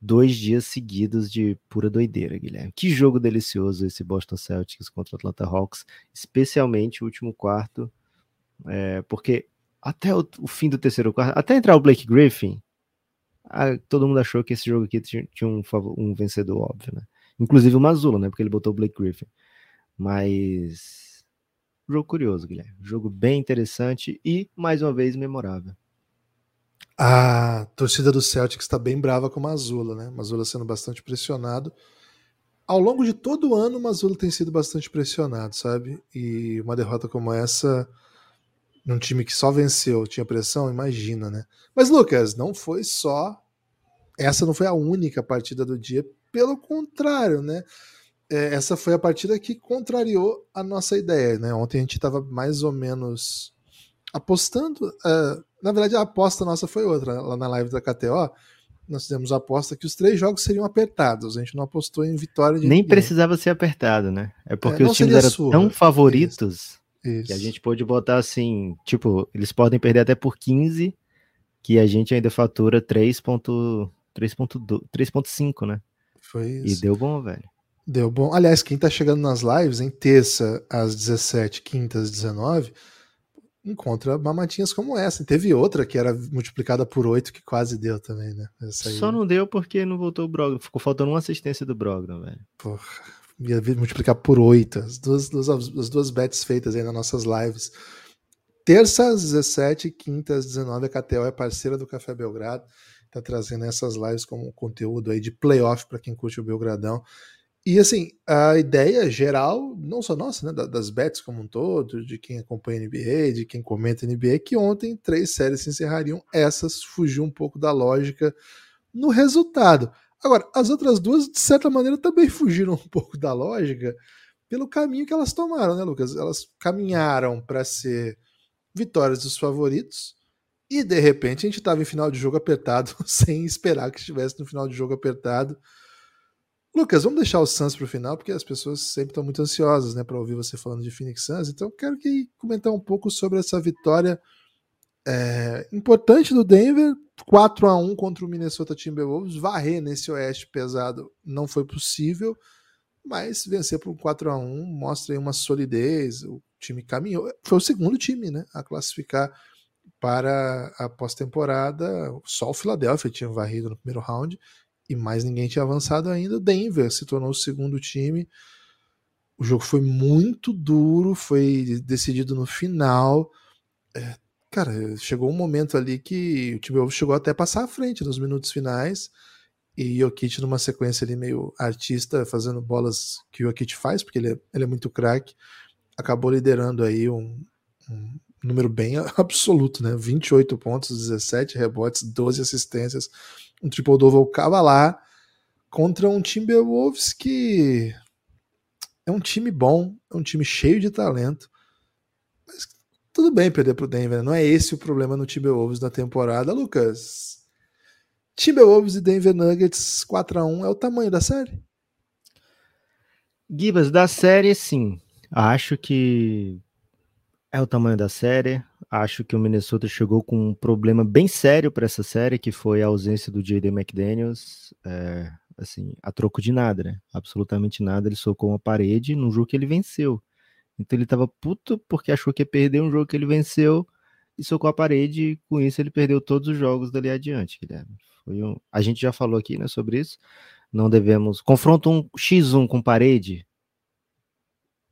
Dois dias seguidos de pura doideira, Guilherme. Que jogo delicioso esse Boston Celtics contra o Atlanta Hawks, especialmente o último quarto, é, porque até o, o, fim do terceiro quarto, até entrar o Blake Griffin, ah, todo mundo achou que esse jogo aqui tinha, tinha um, um, vencedor óbvio, né? Inclusive o Mazula, né? Porque ele botou o Blake Griffin. Mas. Jogo curioso, Guilherme. Jogo bem interessante e, mais uma vez, memorável. A torcida do Celtics está bem brava com o Mazula, né? Mazula sendo bastante pressionado. Ao longo de todo o ano, o Mazula tem sido bastante pressionado, sabe? E uma derrota como essa num time que só venceu, tinha pressão, imagina, né? Mas, Lucas, não foi só. Essa não foi a única partida do dia, pelo contrário, né? É, essa foi a partida que contrariou a nossa ideia, né? Ontem a gente estava mais ou menos apostando. Uh, na verdade, a aposta nossa foi outra. Lá na live da KTO, nós fizemos a aposta que os três jogos seriam apertados. A gente não apostou em vitória de Nem ninguém. precisava ser apertado, né? É porque é, os times eram surra. tão favoritos. Isso. Que a gente pode botar assim, tipo, eles podem perder até por 15, que a gente ainda fatura 3.5, né? Foi isso. E deu bom, velho. Deu bom. Aliás, quem tá chegando nas lives, em terça às 17, quinta às 19, encontra mamatinhas como essa. Teve outra que era multiplicada por 8 que quase deu também, né? Só não deu porque não voltou o Brogdon. Ficou faltando uma assistência do Brogdon, velho. Porra ia multiplicar por oito. As duas, duas, as duas bets feitas aí nas nossas lives. Terça às 17, quinta às 19, a KTO é parceira do Café Belgrado. Tá trazendo essas lives como conteúdo aí de playoff para quem curte o Belgradão. E assim, a ideia geral, não só nossa, né, das bets como um todo, de quem acompanha a NBA, de quem comenta a NBA, é que ontem três séries se encerrariam. Essas fugiu um pouco da lógica no resultado. Agora, as outras duas, de certa maneira, também fugiram um pouco da lógica pelo caminho que elas tomaram, né, Lucas? Elas caminharam para ser vitórias dos favoritos e, de repente, a gente estava em final de jogo apertado, sem esperar que estivesse no final de jogo apertado. Lucas, vamos deixar o Suns para o final, porque as pessoas sempre estão muito ansiosas né, para ouvir você falando de Phoenix Suns. Então, quero que comentar um pouco sobre essa vitória é, importante do Denver, 4 a 1 contra o Minnesota Timberwolves. Varrer nesse oeste pesado não foi possível, mas vencer por 4 a 1 mostra aí uma solidez. O time caminhou. Foi o segundo time né, a classificar para a pós-temporada. Só o Philadelphia tinha varrido no primeiro round. e mais ninguém tinha avançado ainda. O Denver se tornou o segundo time. O jogo foi muito duro, foi decidido no final. É, cara, chegou um momento ali que o Timberwolves chegou até a passar à frente nos minutos finais. E Jokic numa sequência ali meio artista, fazendo bolas que o Jokic faz, porque ele é, ele é muito craque, acabou liderando aí um, um número bem absoluto, né? 28 pontos, 17 rebotes, 12 assistências, um triple-double cavalar contra um Timberwolves que é um time bom, é um time cheio de talento. Tudo bem perder pro Denver, não é esse o problema no Timberwolves da temporada, Lucas. Timberwolves e Denver Nuggets 4 a 1 é o tamanho da série? Gibas, da série sim. Acho que é o tamanho da série. Acho que o Minnesota chegou com um problema bem sério para essa série, que foi a ausência do J.D. McDaniels. É, assim, a troco de nada, né? Absolutamente nada. Ele socou uma parede num jogo que ele venceu. Então ele tava puto porque achou que ia perder um jogo que ele venceu e socou a parede. E com isso ele perdeu todos os jogos dali adiante, Guilherme. Foi um... A gente já falou aqui né, sobre isso. Não devemos. Confronto um X1 com parede.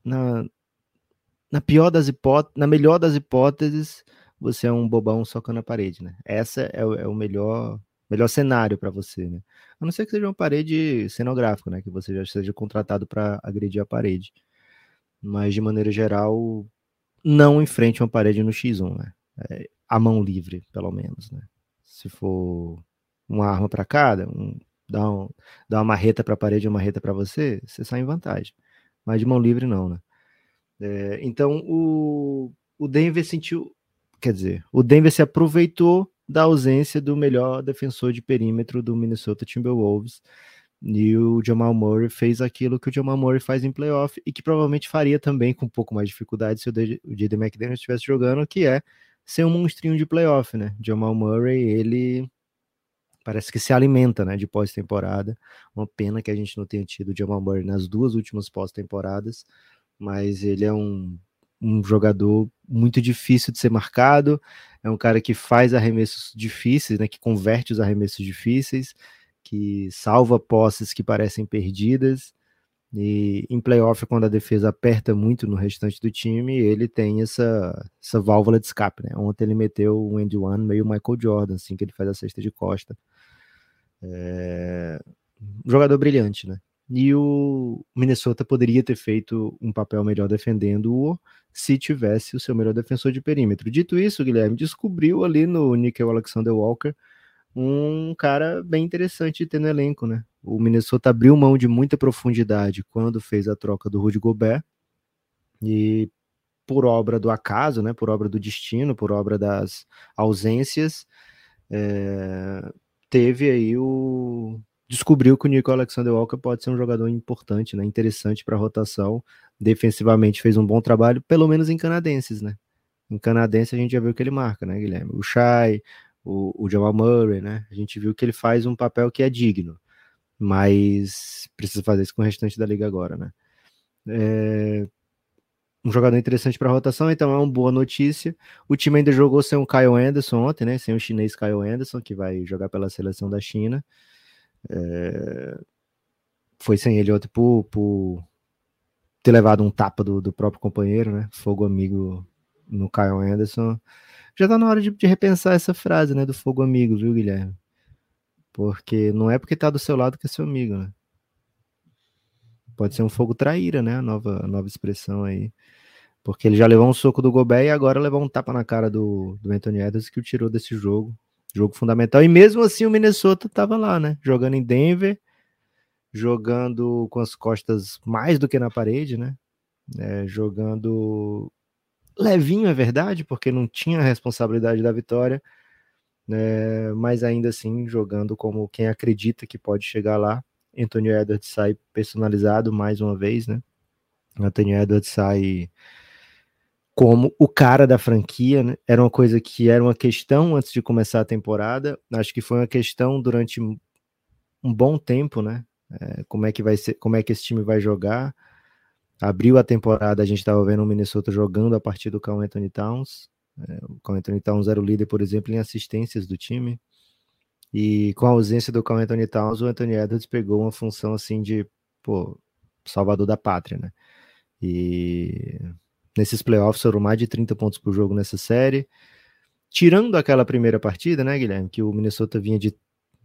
Na, na pior das hipóteses, na melhor das hipóteses, você é um bobão socando a parede, né? Essa é o, é o melhor, melhor cenário para você, né? A não ser que seja uma parede cenográfica, né? Que você já seja contratado para agredir a parede. Mas, de maneira geral, não enfrente uma parede no X1, né? É, a mão livre, pelo menos, né? Se for uma arma para cada, um, dá, um, dá uma marreta para a parede e uma marreta para você, você sai em vantagem. Mas de mão livre, não, né? É, então o, o Denver sentiu, quer dizer, o Denver se aproveitou da ausência do melhor defensor de perímetro do Minnesota Timberwolves. E o Jamal Murray fez aquilo que o Jamal Murray faz em playoff e que provavelmente faria também com um pouco mais de dificuldade se o J.D. McDaniel estivesse jogando, que é ser um monstrinho de playoff, né? Jamal Murray, ele parece que se alimenta, né, de pós-temporada. Uma pena que a gente não tenha tido o Jamal Murray nas duas últimas pós-temporadas mas ele é um, um jogador muito difícil de ser marcado, é um cara que faz arremessos difíceis, né, que converte os arremessos difíceis, que salva posses que parecem perdidas, e em playoff, quando a defesa aperta muito no restante do time, ele tem essa, essa válvula de escape, né? Ontem ele meteu um end one meio Michael Jordan, assim, que ele faz a cesta de costa. É... Um jogador brilhante, né? e o Minnesota poderia ter feito um papel melhor defendendo-o se tivesse o seu melhor defensor de perímetro. Dito isso, Guilherme descobriu ali no Nickel Alexander Walker um cara bem interessante de ter no elenco, né? O Minnesota abriu mão de muita profundidade quando fez a troca do Rudy Gobert e por obra do acaso, né? Por obra do destino, por obra das ausências, é, teve aí o descobriu que o Nico Alexander Walker pode ser um jogador importante, né? Interessante para a rotação. Defensivamente fez um bom trabalho, pelo menos em canadenses, né? Em canadense a gente já viu que ele marca, né, Guilherme? O Shai, o, o Jamal Murray, né? A gente viu que ele faz um papel que é digno, mas precisa fazer isso com o restante da liga agora, né? É, um jogador interessante para rotação, então é uma boa notícia. O time ainda jogou sem o Kyle Anderson ontem, né? Sem o chinês Kyle Anderson, que vai jogar pela seleção da China. É, foi sem ele ontem por, por ter levado um tapa do, do próprio companheiro, né? Fogo amigo no Kyle Anderson. Já tá na hora de, de, repensar essa frase, né? Do fogo amigo, viu, Guilherme? Porque não é porque tá do seu lado que é seu amigo, né? Pode ser um fogo traíra, né? A nova, a nova expressão aí. Porque ele já levou um soco do Gobert e agora levou um tapa na cara do, do Anthony Edwards que o tirou desse jogo. Jogo fundamental. E mesmo assim o Minnesota estava lá, né? Jogando em Denver, jogando com as costas mais do que na parede, né? É, jogando levinho, é verdade, porque não tinha a responsabilidade da vitória, né? mas ainda assim jogando como quem acredita que pode chegar lá. Anthony Edwards sai personalizado mais uma vez, né? Anthony Edwards sai como o cara da franquia, né? Era uma coisa que era uma questão antes de começar a temporada. Acho que foi uma questão durante um bom tempo, né? É, como é que vai ser, como é que esse time vai jogar? Abriu a temporada, a gente estava vendo o Minnesota jogando a partir do Carl Anthony Towns. É, o Carl Anthony Towns era o líder, por exemplo, em assistências do time. E com a ausência do Carl Anthony Towns, o Anthony Edwards pegou uma função assim de, pô, salvador da pátria, né? E nesses playoffs foram mais de 30 pontos por jogo nessa série. Tirando aquela primeira partida, né, Guilherme, que o Minnesota vinha de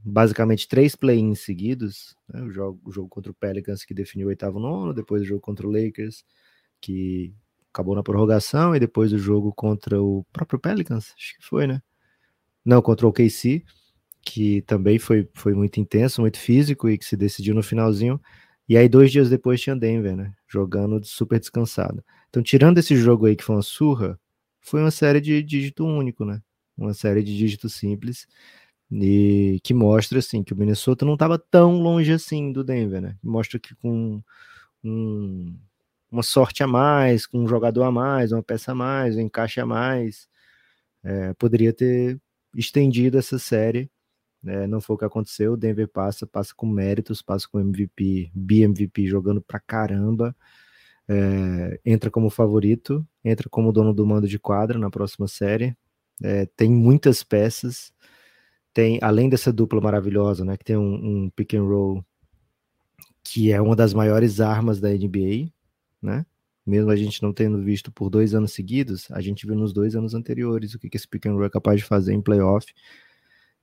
basicamente três play-ins seguidos, né, o, jogo, o jogo contra o Pelicans que definiu o oitavo nono, depois o jogo contra o Lakers que acabou na prorrogação e depois o jogo contra o próprio Pelicans, acho que foi, né? Não, contra o KC, que também foi, foi muito intenso, muito físico e que se decidiu no finalzinho. E aí, dois dias depois, tinha Denver, né? Jogando super descansado. Então, tirando esse jogo aí que foi uma surra, foi uma série de dígito único, né? Uma série de dígitos simples e que mostra assim que o Minnesota não estava tão longe assim do Denver, né? Mostra que com um, uma sorte a mais, com um jogador a mais, uma peça a mais, um encaixe a mais, é, poderia ter estendido essa série é, não foi o que aconteceu. O Denver passa, passa com méritos, passa com MVP, BMVP jogando pra caramba. É, entra como favorito, entra como dono do mando de quadra na próxima série. É, tem muitas peças. Tem, além dessa dupla maravilhosa, né? Que tem um, um pick and roll que é uma das maiores armas da NBA, né? Mesmo a gente não tendo visto por dois anos seguidos, a gente viu nos dois anos anteriores o que, que esse pick and roll é capaz de fazer em playoff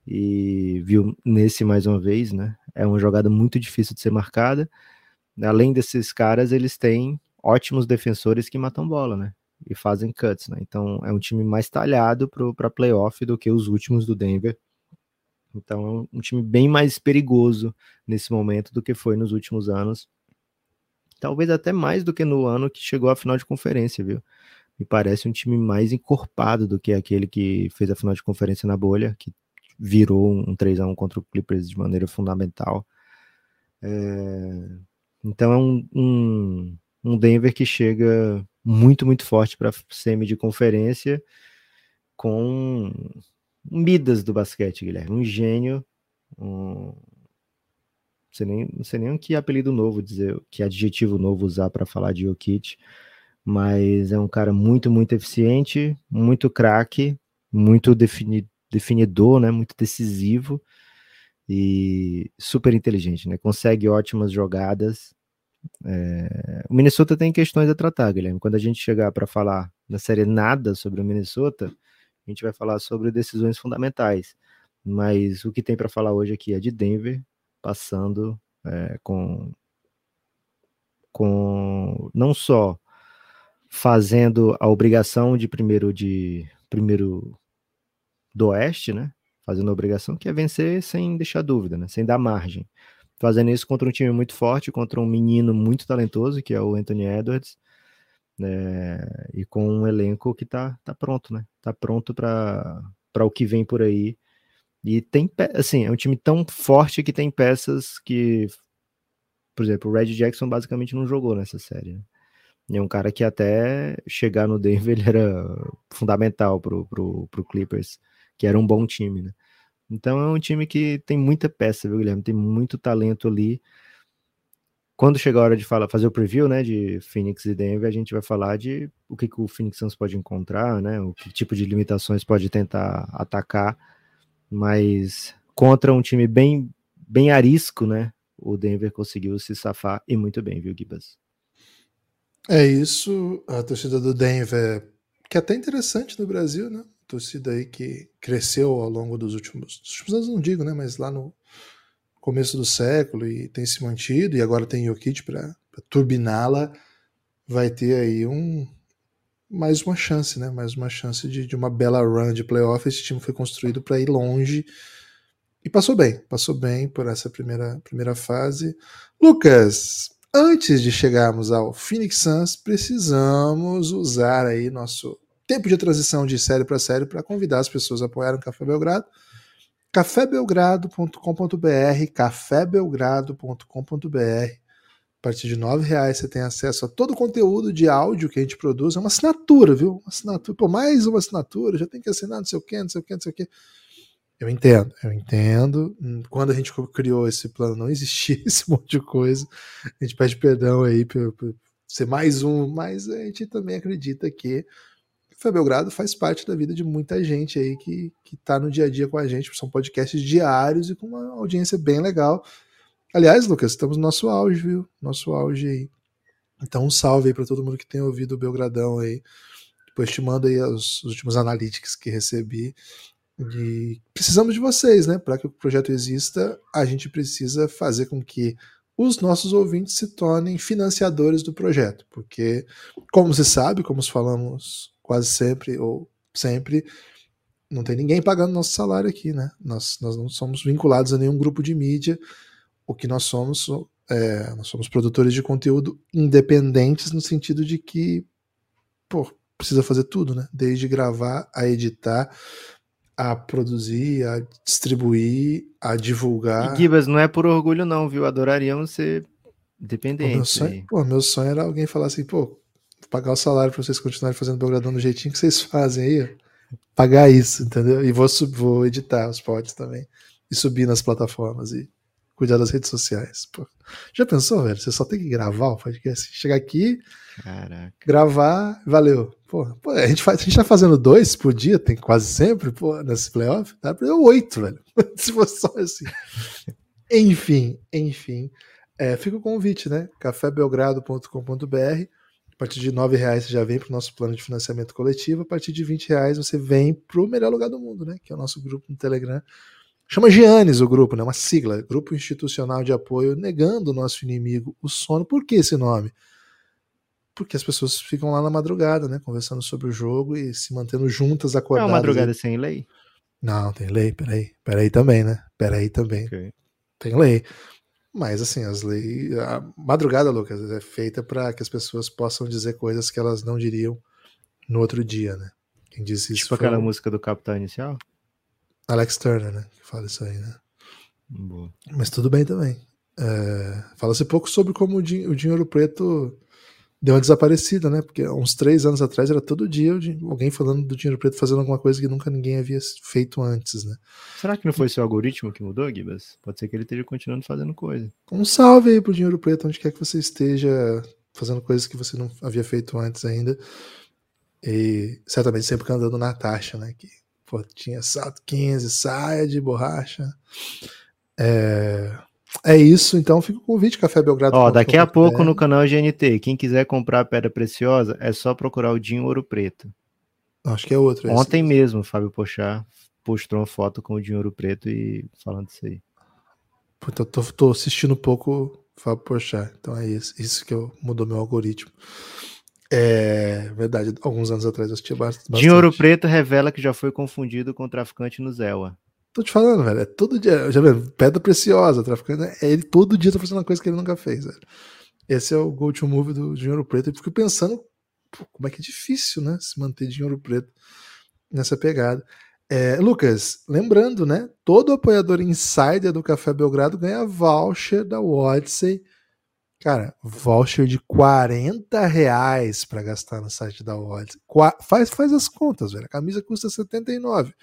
e viu nesse mais uma vez, né? É uma jogada muito difícil de ser marcada. Além desses caras, eles têm ótimos defensores que matam bola, né? E fazem cuts, né? Então é um time mais talhado para playoff do que os últimos do Denver. Então é um time bem mais perigoso nesse momento do que foi nos últimos anos. Talvez até mais do que no ano que chegou à final de conferência, viu? Me parece um time mais encorpado do que aquele que fez a final de conferência na bolha, que virou um 3x1 contra o Clippers de maneira fundamental. É, então é um, um, um, Denver que chega muito, muito forte para semi de conferência com Midas do basquete, Guilherme. Um gênio. Um, não, sei nem, não sei nem que apelido novo dizer, que adjetivo novo usar para falar de Jokic, mas é um cara muito, muito eficiente, muito craque, muito definido, definidor, né, muito decisivo e super inteligente, né? Consegue ótimas jogadas. É... O Minnesota tem questões a tratar, Guilherme. Quando a gente chegar para falar na série nada sobre o Minnesota, a gente vai falar sobre decisões fundamentais. Mas o que tem para falar hoje aqui é de Denver passando é, com com não só fazendo a obrigação de primeiro de primeiro do Oeste, né? Fazendo a obrigação, que é vencer sem deixar dúvida, né? Sem dar margem. Fazendo isso contra um time muito forte, contra um menino muito talentoso, que é o Anthony Edwards, né? e com um elenco que tá, tá pronto, né? Tá pronto para o que vem por aí. E tem, assim, é um time tão forte que tem peças que, por exemplo, o Red Jackson basicamente não jogou nessa série. Né? E é um cara que até chegar no Denver ele era fundamental pro, pro, pro Clippers que era um bom time, né? Então é um time que tem muita peça, viu, Guilherme? Tem muito talento ali. Quando chegar a hora de falar, fazer o preview, né, de Phoenix e Denver, a gente vai falar de o que, que o Phoenix Suns pode encontrar, né, o que tipo de limitações pode tentar atacar, mas contra um time bem, bem arisco, né, o Denver conseguiu se safar e muito bem, viu, Gibas? É isso, a torcida do Denver, que é até interessante no Brasil, né? torcida aí que cresceu ao longo dos últimos, dos últimos anos, não digo, né, mas lá no começo do século e tem se mantido, e agora tem Jokic para turbiná-la, vai ter aí um mais uma chance, né? Mais uma chance de, de uma bela run de playoff. Esse time foi construído para ir longe e passou bem, passou bem por essa primeira, primeira fase. Lucas, antes de chegarmos ao Phoenix Suns, precisamos usar aí nosso tempo de transição de série para série para convidar as pessoas a apoiarem o Café Belgrado. cafébelgrado.com.br, cafébelgrado.com.br. A partir de R$ reais você tem acesso a todo o conteúdo de áudio que a gente produz. É uma assinatura, viu? Uma assinatura. Pô, mais uma assinatura, já tem que assinar não sei o quê, não sei o quê, não sei o quê. Eu entendo, eu entendo. Quando a gente criou esse plano, não existia esse monte de coisa. A gente pede perdão aí por, por ser mais um, mas a gente também acredita que Café Belgrado faz parte da vida de muita gente aí que, que tá no dia a dia com a gente. São podcasts diários e com uma audiência bem legal. Aliás, Lucas, estamos no nosso auge, viu? Nosso auge aí. Então, um salve aí para todo mundo que tem ouvido o Belgradão aí. Depois te mando aí os, os últimos analytics que recebi. E precisamos de vocês, né? Para que o projeto exista, a gente precisa fazer com que os nossos ouvintes se tornem financiadores do projeto, porque, como se sabe, como falamos quase sempre ou sempre, não tem ninguém pagando nosso salário aqui, né? Nós, nós não somos vinculados a nenhum grupo de mídia. O que nós somos, é, nós somos produtores de conteúdo independentes no sentido de que, pô, precisa fazer tudo, né? Desde gravar a editar, a produzir, a distribuir, a divulgar. E Gibas, não é por orgulho não, viu? Adoraríamos ser independentes. Meu sonho, pô, meu sonho era alguém falar assim, pô, pagar o salário para vocês continuarem fazendo Belgradão do jeitinho que vocês fazem aí, ó. Pagar isso, entendeu? E vou, vou editar os pods também. E subir nas plataformas e cuidar das redes sociais. Pô. Já pensou, velho? Você só tem que gravar o podcast. Chegar aqui, Caraca. gravar, valeu. Pô, pô, a, gente faz, a gente tá fazendo dois por dia, tem quase sempre, pô, nesse playoff. Dá pra oito, velho. Se fosse só assim. enfim, enfim. É, fica o convite, né? cafébelgrado.com.br. A partir de nove reais você já vem para o nosso plano de financiamento coletivo. A partir de vinte reais você vem para o melhor lugar do mundo, né? Que é o nosso grupo no Telegram. Chama Giannis o grupo, né? Uma sigla, Grupo Institucional de Apoio Negando o Nosso Inimigo, o Sono. Por que esse nome? porque as pessoas ficam lá na madrugada, né, conversando sobre o jogo e se mantendo juntas, acordadas. É uma madrugada sem lei? Não, tem lei, peraí. Peraí também, né? Peraí também. Okay. Tem lei. Mas, assim, as leis. A madrugada, Lucas, é feita para que as pessoas possam dizer coisas que elas não diriam no outro dia, né? Quem disse isso. Tipo aquela música do Capitão Inicial? Alex Turner, né? Que fala isso aí, né? Boa. Mas tudo bem também. É... Fala-se pouco sobre como o, din o dinheiro preto deu uma desaparecida, né? Porque uns três anos atrás era todo dia alguém falando do dinheiro preto fazendo alguma coisa que nunca ninguém havia feito antes, né? Será que não foi seu algoritmo que mudou, Gibas? Pode ser que ele esteja continuando fazendo coisa. Um salve aí pro dinheiro preto, onde quer que você esteja fazendo coisas que você não havia feito antes ainda. E certamente sempre andando na taxa, né? Que pô, tinha salto 15, saia de borracha. É, é isso, então fica o convite, Café Belgrado. Ó, daqui a pouco no canal GNT, quem quiser comprar pedra preciosa, é só procurar o Dinho Ouro Preto. Acho que é outro. É Ontem mesmo, Fábio Pochá postou uma foto com o Dinho Ouro Preto e falando isso aí. Puta, eu tô, tô assistindo um pouco Fábio Pochá, então é isso, isso que eu, mudou meu algoritmo. É verdade, alguns anos atrás eu assistia bastante. Dinho Ouro Preto revela que já foi confundido com traficante no Zéua. Tô te falando, velho. É todo dia. Já viu? Pedra preciosa, traficando. É ele todo dia tá fazendo uma coisa que ele nunca fez, velho. Esse é o go to move do Dinheiro Preto. E fico pensando pô, como é que é difícil, né? Se manter Dinheiro Preto nessa pegada. É, Lucas, lembrando, né? Todo apoiador insider do Café Belgrado ganha voucher da Odyssey. Cara, voucher de 40 reais para gastar no site da Odyssey. Qua faz, faz as contas, velho. A camisa custa 79.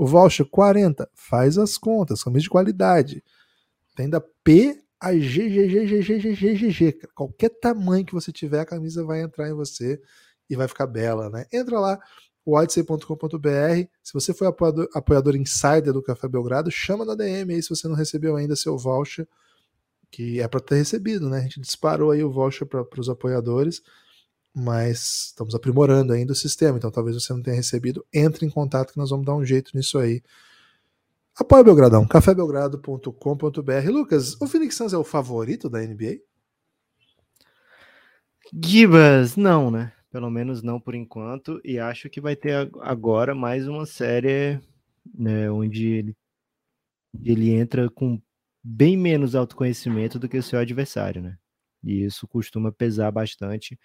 O voucher 40, faz as contas, camisa de qualidade. Tem da P a GGGGGGGG. Qualquer tamanho que você tiver, a camisa vai entrar em você e vai ficar bela, né? Entra lá, odyssey.com.br. Se você foi apoiador, apoiador insider do Café Belgrado, chama na DM aí se você não recebeu ainda seu voucher, que é para ter recebido, né? A gente disparou aí o voucher para os apoiadores mas estamos aprimorando ainda o sistema, então talvez você não tenha recebido, entre em contato que nós vamos dar um jeito nisso aí. Apoia Belgradão, cafébelgrado.com.br. Lucas, o Phoenix Suns é o favorito da NBA? Gibas, não, né? Pelo menos não por enquanto, e acho que vai ter agora mais uma série né, onde ele, ele entra com bem menos autoconhecimento do que o seu adversário, né? E isso costuma pesar bastante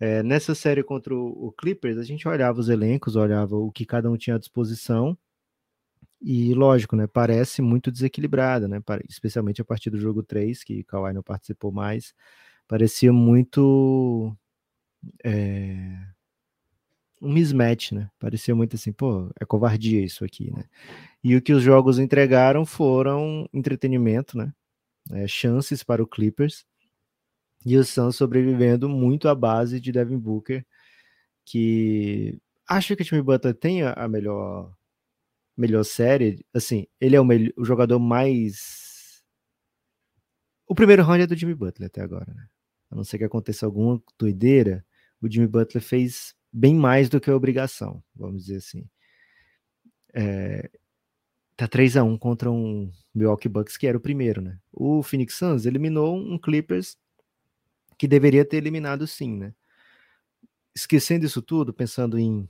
é, nessa série contra o, o, Clippers, a gente olhava os elencos, olhava o que cada um tinha à disposição, e lógico, né, parece muito desequilibrada, né, especialmente a partir do jogo 3, que Kawhi não participou mais, parecia muito é, um mismatch, né, parecia muito assim, pô, é covardia isso aqui, né, e o que os jogos entregaram foram entretenimento, né, é, chances para o Clippers, e o Suns sobrevivendo muito à base de Devin Booker, que acho que o Jimmy Butler tem a, a melhor melhor série. Assim, ele é o, melhor, o jogador mais. O primeiro round é do Jimmy Butler até agora, né? A não ser que aconteça alguma doideira, o Jimmy Butler fez bem mais do que a obrigação, vamos dizer assim. É, tá 3 a 1 contra um Milwaukee Bucks que era o primeiro, né? O Phoenix Suns eliminou um Clippers que deveria ter eliminado sim, né? Esquecendo isso tudo, pensando em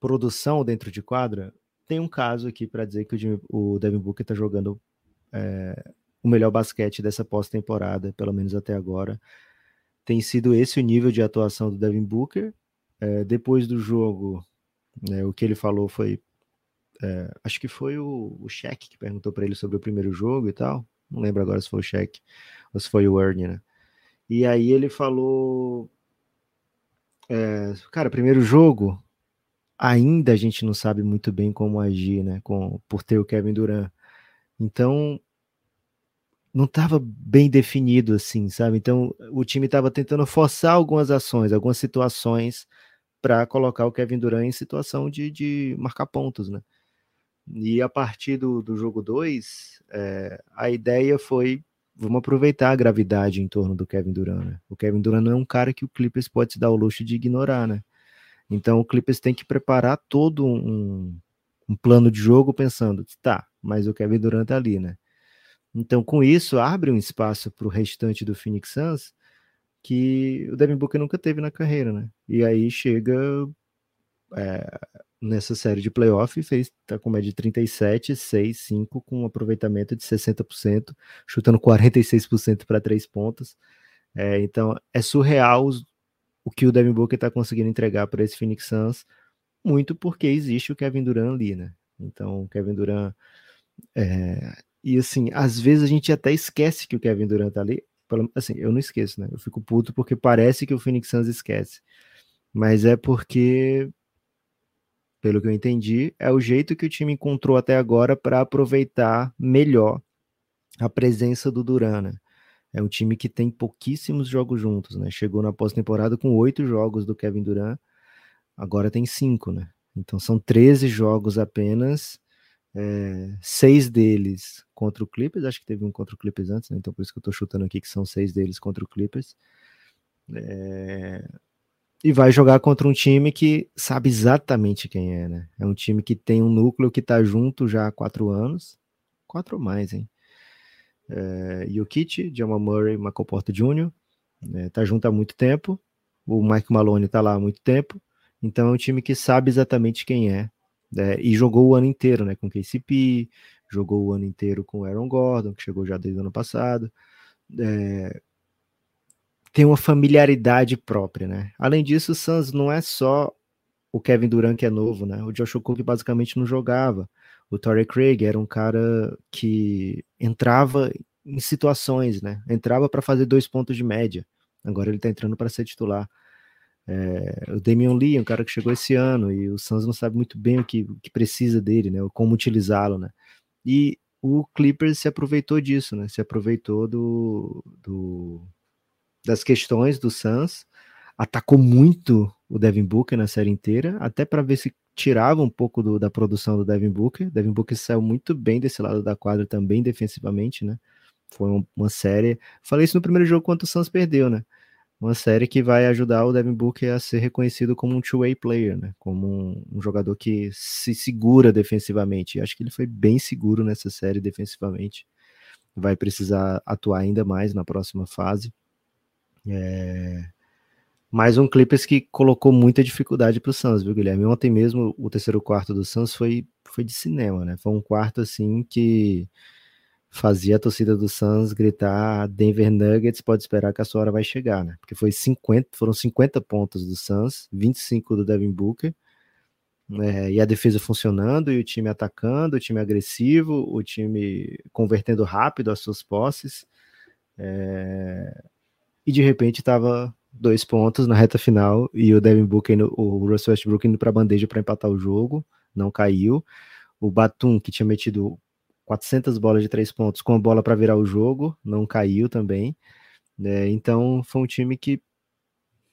produção dentro de quadra, tem um caso aqui para dizer que o, Jimmy, o Devin Booker tá jogando é, o melhor basquete dessa pós-temporada, pelo menos até agora. Tem sido esse o nível de atuação do Devin Booker. É, depois do jogo, né, o que ele falou foi. É, acho que foi o, o que perguntou para ele sobre o primeiro jogo e tal. Não lembro agora se foi o Shaq ou se foi o Ernie, né? E aí ele falou. É, cara, primeiro jogo, ainda a gente não sabe muito bem como agir, né? Com, por ter o Kevin Durant. Então, não estava bem definido assim, sabe? Então o time estava tentando forçar algumas ações, algumas situações para colocar o Kevin Durant em situação de, de marcar pontos, né? E a partir do, do jogo 2, é, a ideia foi vamos aproveitar a gravidade em torno do Kevin Durant, né? O Kevin Durant não é um cara que o Clippers pode se dar o luxo de ignorar, né? Então o Clippers tem que preparar todo um, um plano de jogo pensando, tá, mas o Kevin Durant tá ali, né? Então, com isso, abre um espaço para o restante do Phoenix Suns que o Devin Booker nunca teve na carreira, né? E aí chega é, nessa série de playoff e fez, tá com média de 37, 6, 5, com um aproveitamento de 60%, chutando 46% para três pontos. É, então, é surreal o que o Devin Booker está conseguindo entregar para esse Phoenix Suns, muito porque existe o Kevin Durant ali, né? Então, o Kevin Durant é, e assim, às vezes a gente até esquece que o Kevin Durant tá ali. Assim, eu não esqueço, né? Eu fico puto porque parece que o Phoenix Suns esquece. Mas é porque, pelo que eu entendi, é o jeito que o time encontrou até agora para aproveitar melhor a presença do Durant, né? É um time que tem pouquíssimos jogos juntos, né? Chegou na pós-temporada com oito jogos do Kevin Durant, agora tem cinco, né? Então são 13 jogos apenas é, seis deles contra o Clippers, acho que teve um contra o Clippers antes, né? então por isso que eu tô chutando aqui que são seis deles contra o Clippers. É, e vai jogar contra um time que sabe exatamente quem é, né? É um time que tem um núcleo que tá junto já há quatro anos, quatro ou mais, hein? É, Jokic, Jamal Murray, Michael Porter Jr., né, tá junto há muito tempo, o Mike Malone tá lá há muito tempo, então é um time que sabe exatamente quem é, né, e jogou o ano inteiro, né, com KCP, jogou o ano inteiro com Aaron Gordon, que chegou já desde o ano passado. É, tem uma familiaridade própria, né? Além disso, o Suns não é só o Kevin Durant que é novo, né? O Josh Cook basicamente não jogava. O Torrey Craig era um cara que entrava em situações, né? Entrava para fazer dois pontos de média. Agora ele tá entrando para ser titular. É, o Damian Lee, um cara que chegou esse ano, e o Suns não sabe muito bem o que, o que precisa dele, né? Como utilizá-lo, né? E o Clippers se aproveitou disso, né? Se aproveitou do, do das questões do Suns, atacou muito o Devin Booker na série inteira, até para ver se tirava um pouco do, da produção do Devin Booker. Devin Booker saiu muito bem desse lado da quadra também defensivamente, né? Foi uma, série. Falei isso no primeiro jogo quando o Suns perdeu, né? uma série que vai ajudar o Devin Booker a ser reconhecido como um two-way player, né? Como um, um, jogador que se segura defensivamente. acho que ele foi bem seguro nessa série defensivamente. Vai precisar atuar ainda mais na próxima fase. É... Mais um Clippers que colocou muita dificuldade para o Suns, viu, Guilherme? Ontem mesmo o terceiro quarto do Suns foi, foi de cinema, né? Foi um quarto assim que fazia a torcida do Suns gritar Denver Nuggets pode esperar que a sua hora vai chegar, né? Porque foi 50, foram 50 pontos do Suns, 25 do Devin Booker, é, e a defesa funcionando, e o time atacando, o time agressivo, o time convertendo rápido as suas posses, é, e de repente estava dois pontos na reta final, e o Devin Booker, o Russell Westbrook indo para bandeja para empatar o jogo, não caiu, o Batum, que tinha metido 400 bolas de três pontos com a bola para virar o jogo, não caiu também. Né? Então foi um time que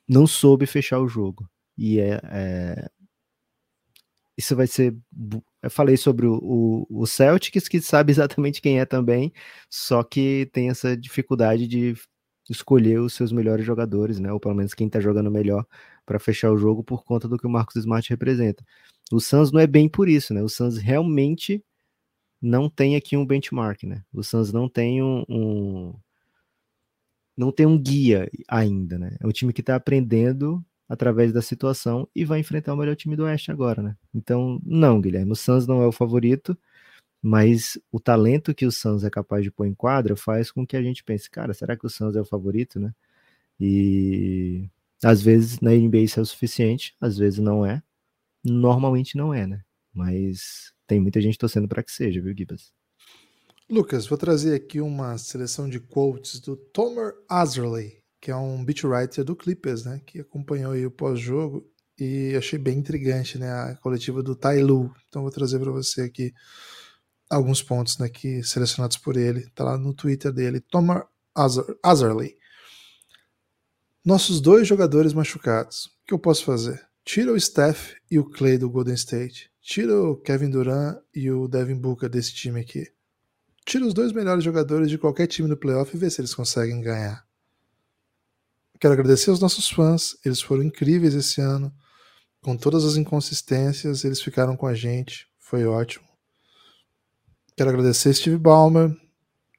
não soube fechar o jogo. E é, é, isso vai ser. Eu falei sobre o, o, o, Celtics, que sabe exatamente quem é também, só que tem essa dificuldade de escolher os seus melhores jogadores, né? Ou pelo menos quem tá jogando melhor para fechar o jogo por conta do que o Marcos Smart representa. O Suns não é bem por isso, né? O Suns realmente não tem aqui um benchmark, né? O Suns não tem um, um não tem um guia ainda, né? É um time que está aprendendo através da situação e vai enfrentar o melhor time do Oeste agora, né? Então, não, Guilherme, o Suns não é o favorito, mas o talento que o Suns é capaz de pôr em quadra faz com que a gente pense, cara, será que o Suns é o favorito, né? E às vezes na NBA isso é o suficiente, às vezes não é. Normalmente não é, né? Mas tem muita gente torcendo para que seja, viu, Gibas? Lucas, vou trazer aqui uma seleção de quotes do Tomer Azerley, que é um beat writer do Clippers, né, que acompanhou o pós-jogo e achei bem intrigante, né, a coletiva do Tai Lu. Então vou trazer para você aqui alguns pontos, né, que selecionados por ele, tá lá no Twitter dele, Tomer Azerley. Nossos dois jogadores machucados. O que eu posso fazer? Tira o Steph e o Clay do Golden State. Tira o Kevin Durant e o Devin Booker desse time aqui tira os dois melhores jogadores de qualquer time no playoff e vê se eles conseguem ganhar. Quero agradecer aos nossos fãs, eles foram incríveis esse ano. Com todas as inconsistências, eles ficaram com a gente, foi ótimo. Quero agradecer Steve Ballmer,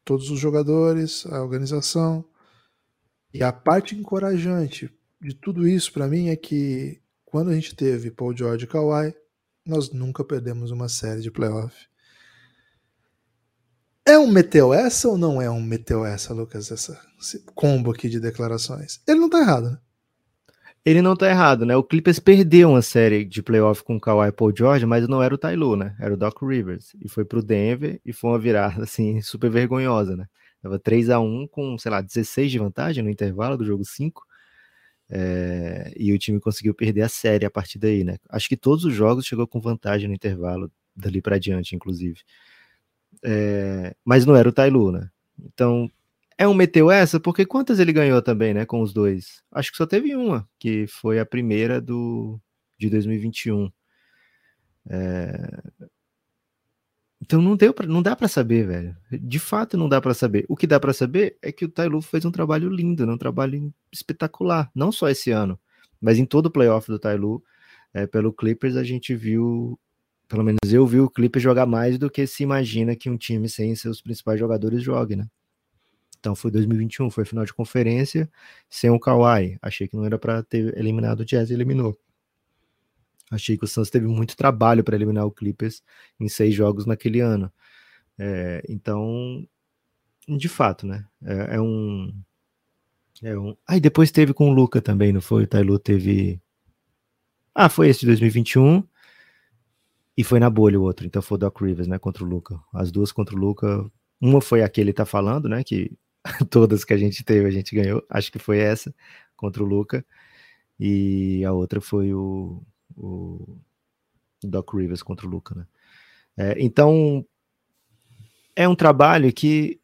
todos os jogadores, a organização. E a parte encorajante de tudo isso para mim é que quando a gente teve Paul George e Kawhi, nós nunca perdemos uma série de playoff. É um meteu essa ou não é um meteu essa, Lucas? Essa, esse combo aqui de declarações. Ele não tá errado, né? Ele não tá errado, né? O Clippers perdeu uma série de playoff com o Kawhi Paul George, mas não era o Tyloo, né? Era o Doc Rivers. E foi pro Denver e foi uma virada, assim, super vergonhosa, né? Tava 3 a 1 com, sei lá, 16 de vantagem no intervalo do jogo 5. É... e o time conseguiu perder a série a partir daí, né? Acho que todos os jogos chegou com vantagem no intervalo, dali para diante, inclusive. É, mas não era o Tailu, né? Então, é um meteu essa, porque quantas ele ganhou também, né, com os dois? Acho que só teve uma, que foi a primeira do de 2021. É... Então não deu pra, não dá para saber, velho. De fato não dá para saber. O que dá para saber é que o Tailu fez um trabalho lindo, né? um trabalho espetacular, não só esse ano, mas em todo o playoff do Tailu, é, pelo Clippers a gente viu pelo menos eu vi o Clippers jogar mais do que se imagina que um time sem seus principais jogadores jogue, né? Então foi 2021, foi final de conferência sem o Kawhi. Achei que não era para ter eliminado o Jazz e eliminou. Achei que o Suns teve muito trabalho para eliminar o Clippers em seis jogos naquele ano. É, então, de fato, né? É, é, um. É um. Ah, depois teve com o Luca também, não foi? O Tailu teve. Ah, foi esse de 2021. E foi na bolha o outro, então foi o Doc Rivers, né, contra o Luca. As duas contra o Luca. Uma foi a que ele tá falando, né, que todas que a gente teve a gente ganhou. Acho que foi essa, contra o Luca. E a outra foi o, o Doc Rivers contra o Luca, né. É, então, é um trabalho que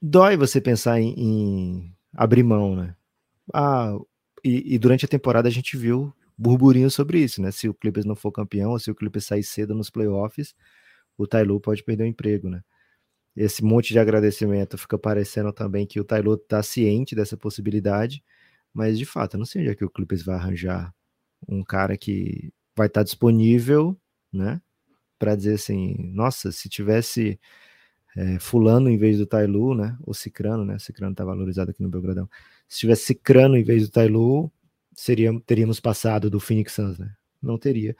dói você pensar em, em abrir mão, né. Ah, e, e durante a temporada a gente viu burburinho sobre isso, né? Se o Clippers não for campeão, ou se o Clippers sair cedo nos playoffs, o Tailu pode perder o emprego, né? Esse monte de agradecimento fica parecendo também que o Tailu está ciente dessa possibilidade, mas de fato, eu não sei onde é que o Clippers vai arranjar um cara que vai estar tá disponível, né? Para dizer assim, nossa, se tivesse é, fulano em vez do Tailu, né? Ou Cicrano, né? Cicrano tá valorizado aqui no Belgradão. Se tivesse Cicrano em vez do Tailu, seria, teríamos passado do Phoenix Suns, né? Não teria.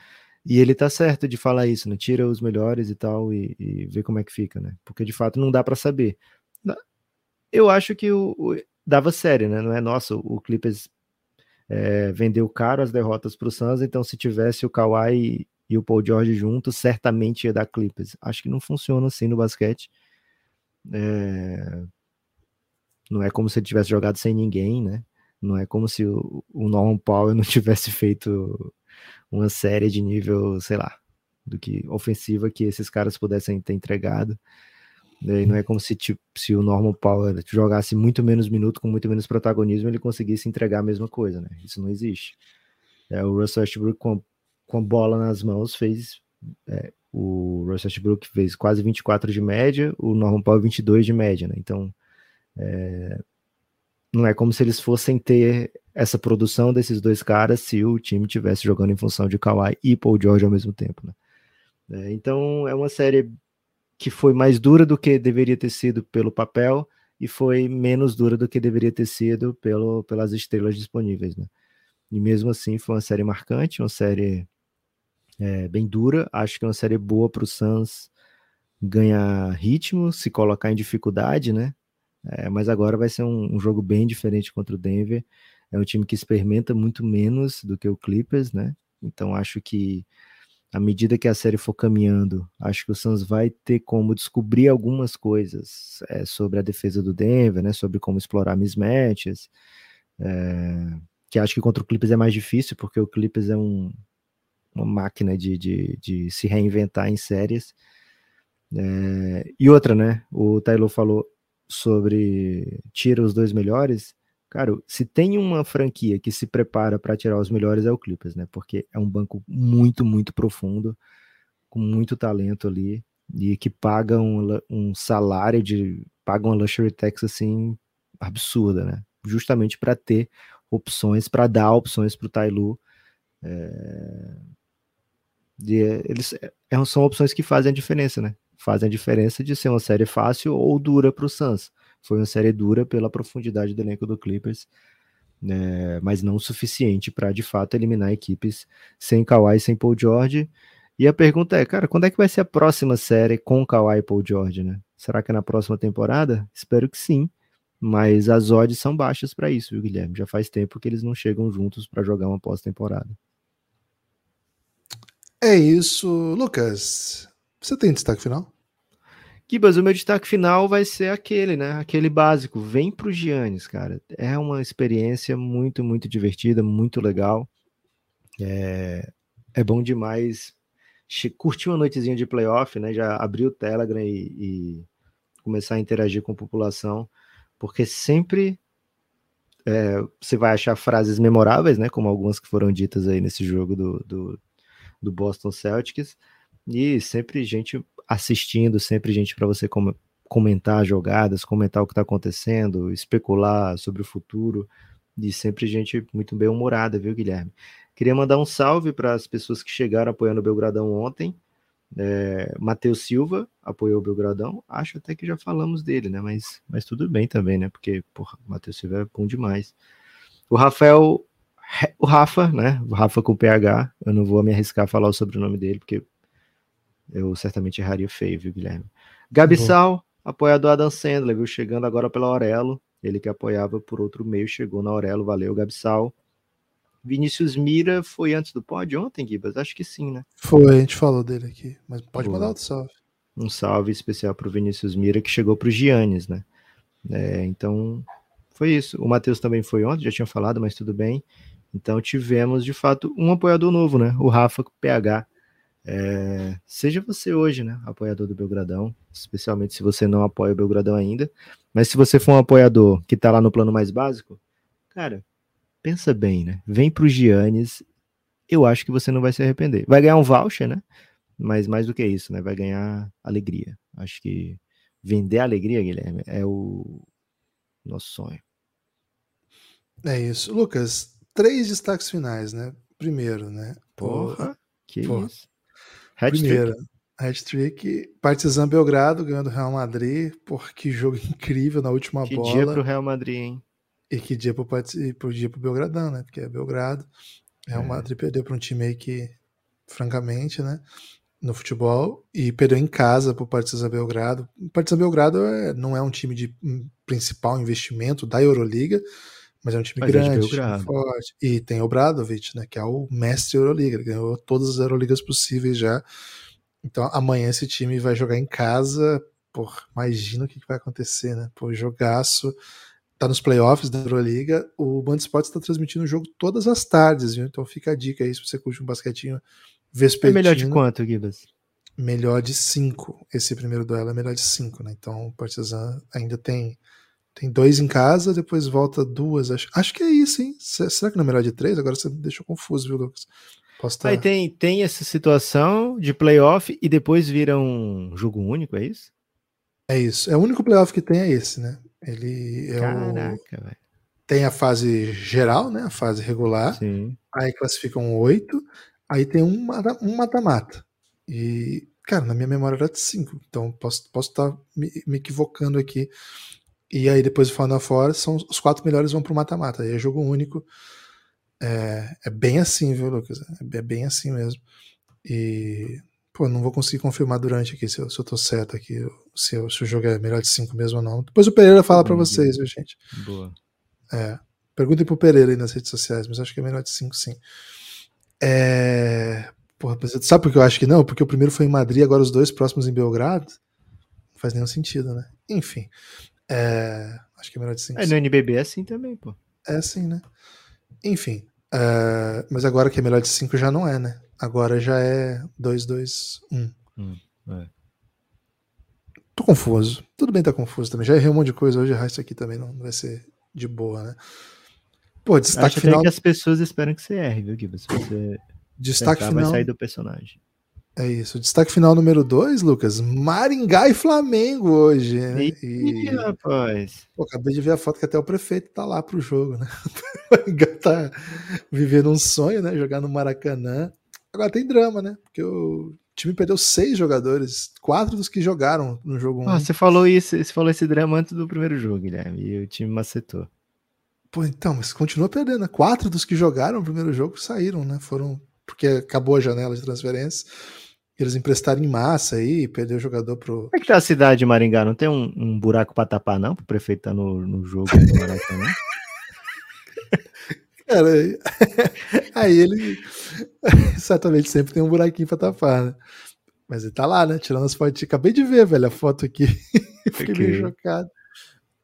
E ele tá certo de falar isso, né? Tira os melhores e tal e, e vê como é que fica, né? Porque de fato não dá para saber. Eu acho que o, o, dava série, né? Não é nosso, o Clippers é, vendeu caro as derrotas para o Suns, então se tivesse o Kawhi e o Paul George juntos, certamente ia dar Clippers. Acho que não funciona assim no basquete. É... Não é como se ele tivesse jogado sem ninguém, né? Não é como se o, o Norman Powell não tivesse feito uma série de nível, sei lá, do que ofensiva que esses caras pudessem ter entregado. E não é como se, tipo, se o Norman Powell jogasse muito menos minuto, com muito menos protagonismo, ele conseguisse entregar a mesma coisa, né? Isso não existe. É, o Russell Westbrook com, com a bola nas mãos fez É, o Russell Westbrook fez quase 24 de média, o Norman Powell 22 de média, né? Então, é, não é como se eles fossem ter essa produção desses dois caras se o time tivesse jogando em função de Kawhi e Paul George ao mesmo tempo, né? É, então, é uma série que foi mais dura do que deveria ter sido pelo papel e foi menos dura do que deveria ter sido pelo, pelas estrelas disponíveis, né? E mesmo assim foi uma série marcante, uma série é, bem dura. Acho que é uma série boa para o Suns ganhar ritmo, se colocar em dificuldade, né? É, mas agora vai ser um, um, jogo bem diferente contra o Denver. É um time que experimenta muito menos do que o Clippers, né? Então acho que à medida que a série for caminhando, acho que o Suns vai ter como descobrir algumas coisas é, sobre a defesa do Denver, né? Sobre como explorar mismatches. É, que acho que contra o Clippers é mais difícil, porque o Clippers é um, uma máquina de, de, de se reinventar em séries. É, e outra, né? O Taylor falou sobre tira os dois melhores. Cara, se tem uma franquia que se prepara para tirar os melhores é o Clippers, né? Porque é um banco muito, muito profundo, com muito talento ali, e que paga um, um salário de. paga uma luxury tax assim absurda, né? Justamente para ter opções, para dar opções para o Tailu. É, de, eles é, são opções que fazem a diferença, né? Fazem a diferença de ser uma série fácil ou dura para o Suns. Foi uma série dura pela profundidade do elenco do Clippers, né? mas não suficiente para de fato eliminar equipes sem Kawhi e sem Paul George. E a pergunta é, cara, quando é que vai ser a próxima série com Kawhi e Paul George, né? Será que é na próxima temporada? Espero que sim. Mas as odds são baixas para isso, viu, Guilherme? Já faz tempo que eles não chegam juntos para jogar uma pós-temporada. É isso, Lucas. Você tem destaque final? Kibas, o meu destaque final vai ser aquele, né? Aquele básico. Vem pro Giannis, cara. É uma experiência muito, muito divertida, muito legal. É, é bom demais curtir uma noitezinha de playoff, né? Já abrir o Telegram e, e começar a interagir com a população, porque sempre é, você vai achar frases memoráveis, né? Como algumas que foram ditas aí nesse jogo do, do do Boston Celtics. E sempre gente assistindo, sempre gente para você com comentar jogadas, comentar o que está acontecendo, especular sobre o futuro. E sempre gente muito bem humorada, viu, Guilherme? Queria mandar um salve para as pessoas que chegaram apoiando o Belgradão ontem. É, Matheus Silva apoiou o Belgradão. Acho até que já falamos dele, né? Mas, mas tudo bem também, né? Porque, porra, o Matheus Silva é bom demais. O Rafael o Rafa, né? O Rafa com PH. Eu não vou me arriscar a falar o sobrenome dele, porque eu certamente erraria feio, viu, Guilherme? Gabi Sal, apoiador Adam Sandler, viu? Chegando agora pela Aurelo. Ele que apoiava por outro meio, chegou na Aurelo. Valeu, Gabi Sal. Vinícius Mira foi antes do pod ontem, Gibas? Acho que sim, né? Foi, a gente falou dele aqui. Mas pode Boa. mandar outro salve. Um salve especial para o Vinícius Mira, que chegou para o Giannis, né? É, então, foi isso. O Matheus também foi ontem, já tinha falado, mas tudo bem. Então tivemos de fato um apoiador novo, né? O Rafa PH. É, seja você hoje, né? Apoiador do Belgradão, especialmente se você não apoia o Belgradão ainda. Mas se você for um apoiador que tá lá no plano mais básico, cara, pensa bem, né? Vem pro Giannis. Eu acho que você não vai se arrepender. Vai ganhar um voucher, né? Mas mais do que isso, né? Vai ganhar alegria. Acho que vender alegria, Guilherme, é o nosso sonho. É isso. Lucas, três destaques finais, né? Primeiro, né? Porra, que Porra. isso? Primeiro, hat-trick, Partizan Belgrado ganhando o Real Madrid. Porra, que jogo incrível na última que bola. Que dia pro Real Madrid, hein? E que dia pro, pro dia pro Belgradão, né? Porque é Belgrado. Real é. Madrid perdeu para um time aí que, francamente, né? No futebol e perdeu em casa pro Partizan Belgrado. O Partizan Belgrado é, não é um time de um, principal investimento da Euroliga, mas é um time mas grande, é forte. E tem o Bradovic, né, que é o mestre Euroliga, ele ganhou todas as Euroligas possíveis já. Então amanhã esse time vai jogar em casa. Por, imagina o que, vai acontecer, né? Pô, jogaço. Tá nos playoffs da Euroliga. O Band Sports está transmitindo o jogo todas as tardes, viu? Então fica a dica aí se você curte um basquetinho vespertino. É melhor de quanto, Gibas? Melhor de 5. Esse primeiro duelo é melhor de 5, né? Então o Partizan ainda tem tem dois em casa, depois volta duas. Acho, acho que é isso, hein? Será que não é melhor de três? Agora você me deixou confuso, viu, Lucas? Posso estar... Aí tem, tem essa situação de playoff e depois vira um jogo único, é isso? É isso. É o único playoff que tem é esse, né? Ele é Caraca, o... velho. tem a fase geral, né? A fase regular. Sim. Aí classificam oito. Aí tem um mata- um mata-mata. E, cara, na minha memória era de cinco. Então posso posso estar me, me equivocando aqui. E aí depois do Final Four, são os quatro melhores vão pro mata-mata. Aí é jogo único. É, é bem assim, viu, Lucas? É bem assim mesmo. E, pô, não vou conseguir confirmar durante aqui se eu, se eu tô certo aqui, se, eu- se o jogo é melhor de cinco mesmo ou não. Depois o Pereira fala pra Uhum. vocês, viu, gente? Boa. É. Perguntem pro Pereira aí nas redes sociais, mas acho que é melhor de 5, sim. É. Porra, sabe por que eu acho que não? Porque o primeiro foi em Madrid, agora os dois próximos em Belgrado. Não faz nenhum sentido, né? Enfim. É, Acho que é melhor de 5. É, no NBB é assim também, pô. É assim, né? Enfim. é, Mas agora que é melhor de 5 já não é, né? Agora já é 2, 2, 1. Hum, é. Tô confuso. Tudo bem tá confuso também. Já errei um monte de coisa hoje, errar isso aqui também não vai ser de boa, né? Pô, destaque Acho até final. que as pessoas esperam que você erre, viu, Gibbs? Se você Destaque acertar, vai final. sair do personagem. É isso. Destaque final número 2, Lucas. Maringá e Flamengo hoje. Né? Ih, E, rapaz. pô, acabei de ver a foto que até o prefeito tá lá pro jogo, né? O Maringá tá vivendo um sonho, né? Jogar no Maracanã. Agora tem drama, né? Porque o time perdeu seis jogadores, quatro dos que jogaram no jogo 1. Ah, você falou isso, você falou esse drama antes do primeiro jogo, Guilherme, e o time macetou. Pô, então, mas continua perdendo, né? Quatro dos que jogaram no primeiro jogo saíram, né? Foram. Porque acabou a janela de transferência. Eles emprestaram em massa aí, perdeu o jogador pro. Como é que tá a cidade de Maringá? Não tem um, um buraco pra tapar, não? Pro prefeito tá no, no jogo do Maracanã? Cara, aí- ele certamente sempre tem um buraquinho pra tapar, né? Mas ele tá lá, né? Tirando as fotos. Acabei de ver, velho, a foto aqui. Fiquei meio chocado.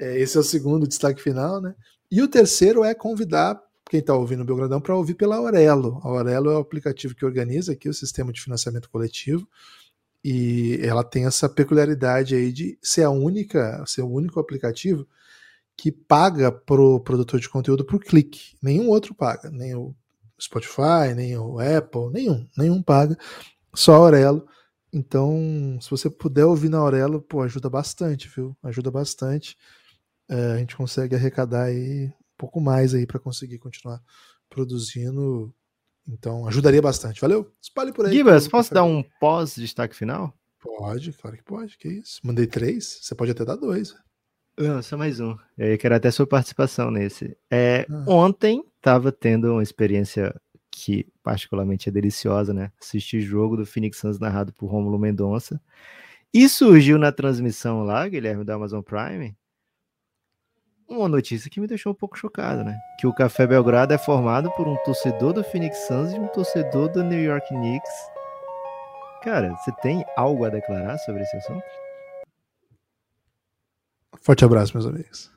É, esse é o segundo destaque final, né? E o terceiro é convidar quem está ouvindo o Belgradão para ouvir pela Aurelo. A Aurelo é o aplicativo que organiza aqui o sistema de financiamento coletivo e ela tem essa peculiaridade aí de ser a única, ser o único aplicativo que paga pro produtor de conteúdo por clique. Nenhum outro paga, nem o Spotify, nem o Apple, nenhum, nenhum paga, só a Aurelo. Então, se você puder ouvir na Aurelo, pô, ajuda bastante, viu? Ajuda bastante. É, a gente consegue arrecadar aí pouco mais aí para conseguir continuar produzindo. Então, ajudaria bastante. Valeu? Espalhe por aí. Gibas, pro- posso dar um pós-destaque final? Pode, claro que pode. Que isso? Mandei três, você pode até dar dois. Não, só mais um. Eu quero até sua participação nesse. É, Ah. Ontem estava tendo uma experiência que particularmente é deliciosa, né? Assistir jogo do Phoenix Suns narrado por Rômulo Mendonça. E surgiu na transmissão lá, Guilherme, da Amazon Prime, uma notícia que me deixou um pouco chocado, né? Que o Café Belgrado é formado por um torcedor do Phoenix Suns e um torcedor do New York Knicks. Cara, você tem algo a declarar sobre esse assunto? Forte abraço, meus amigos.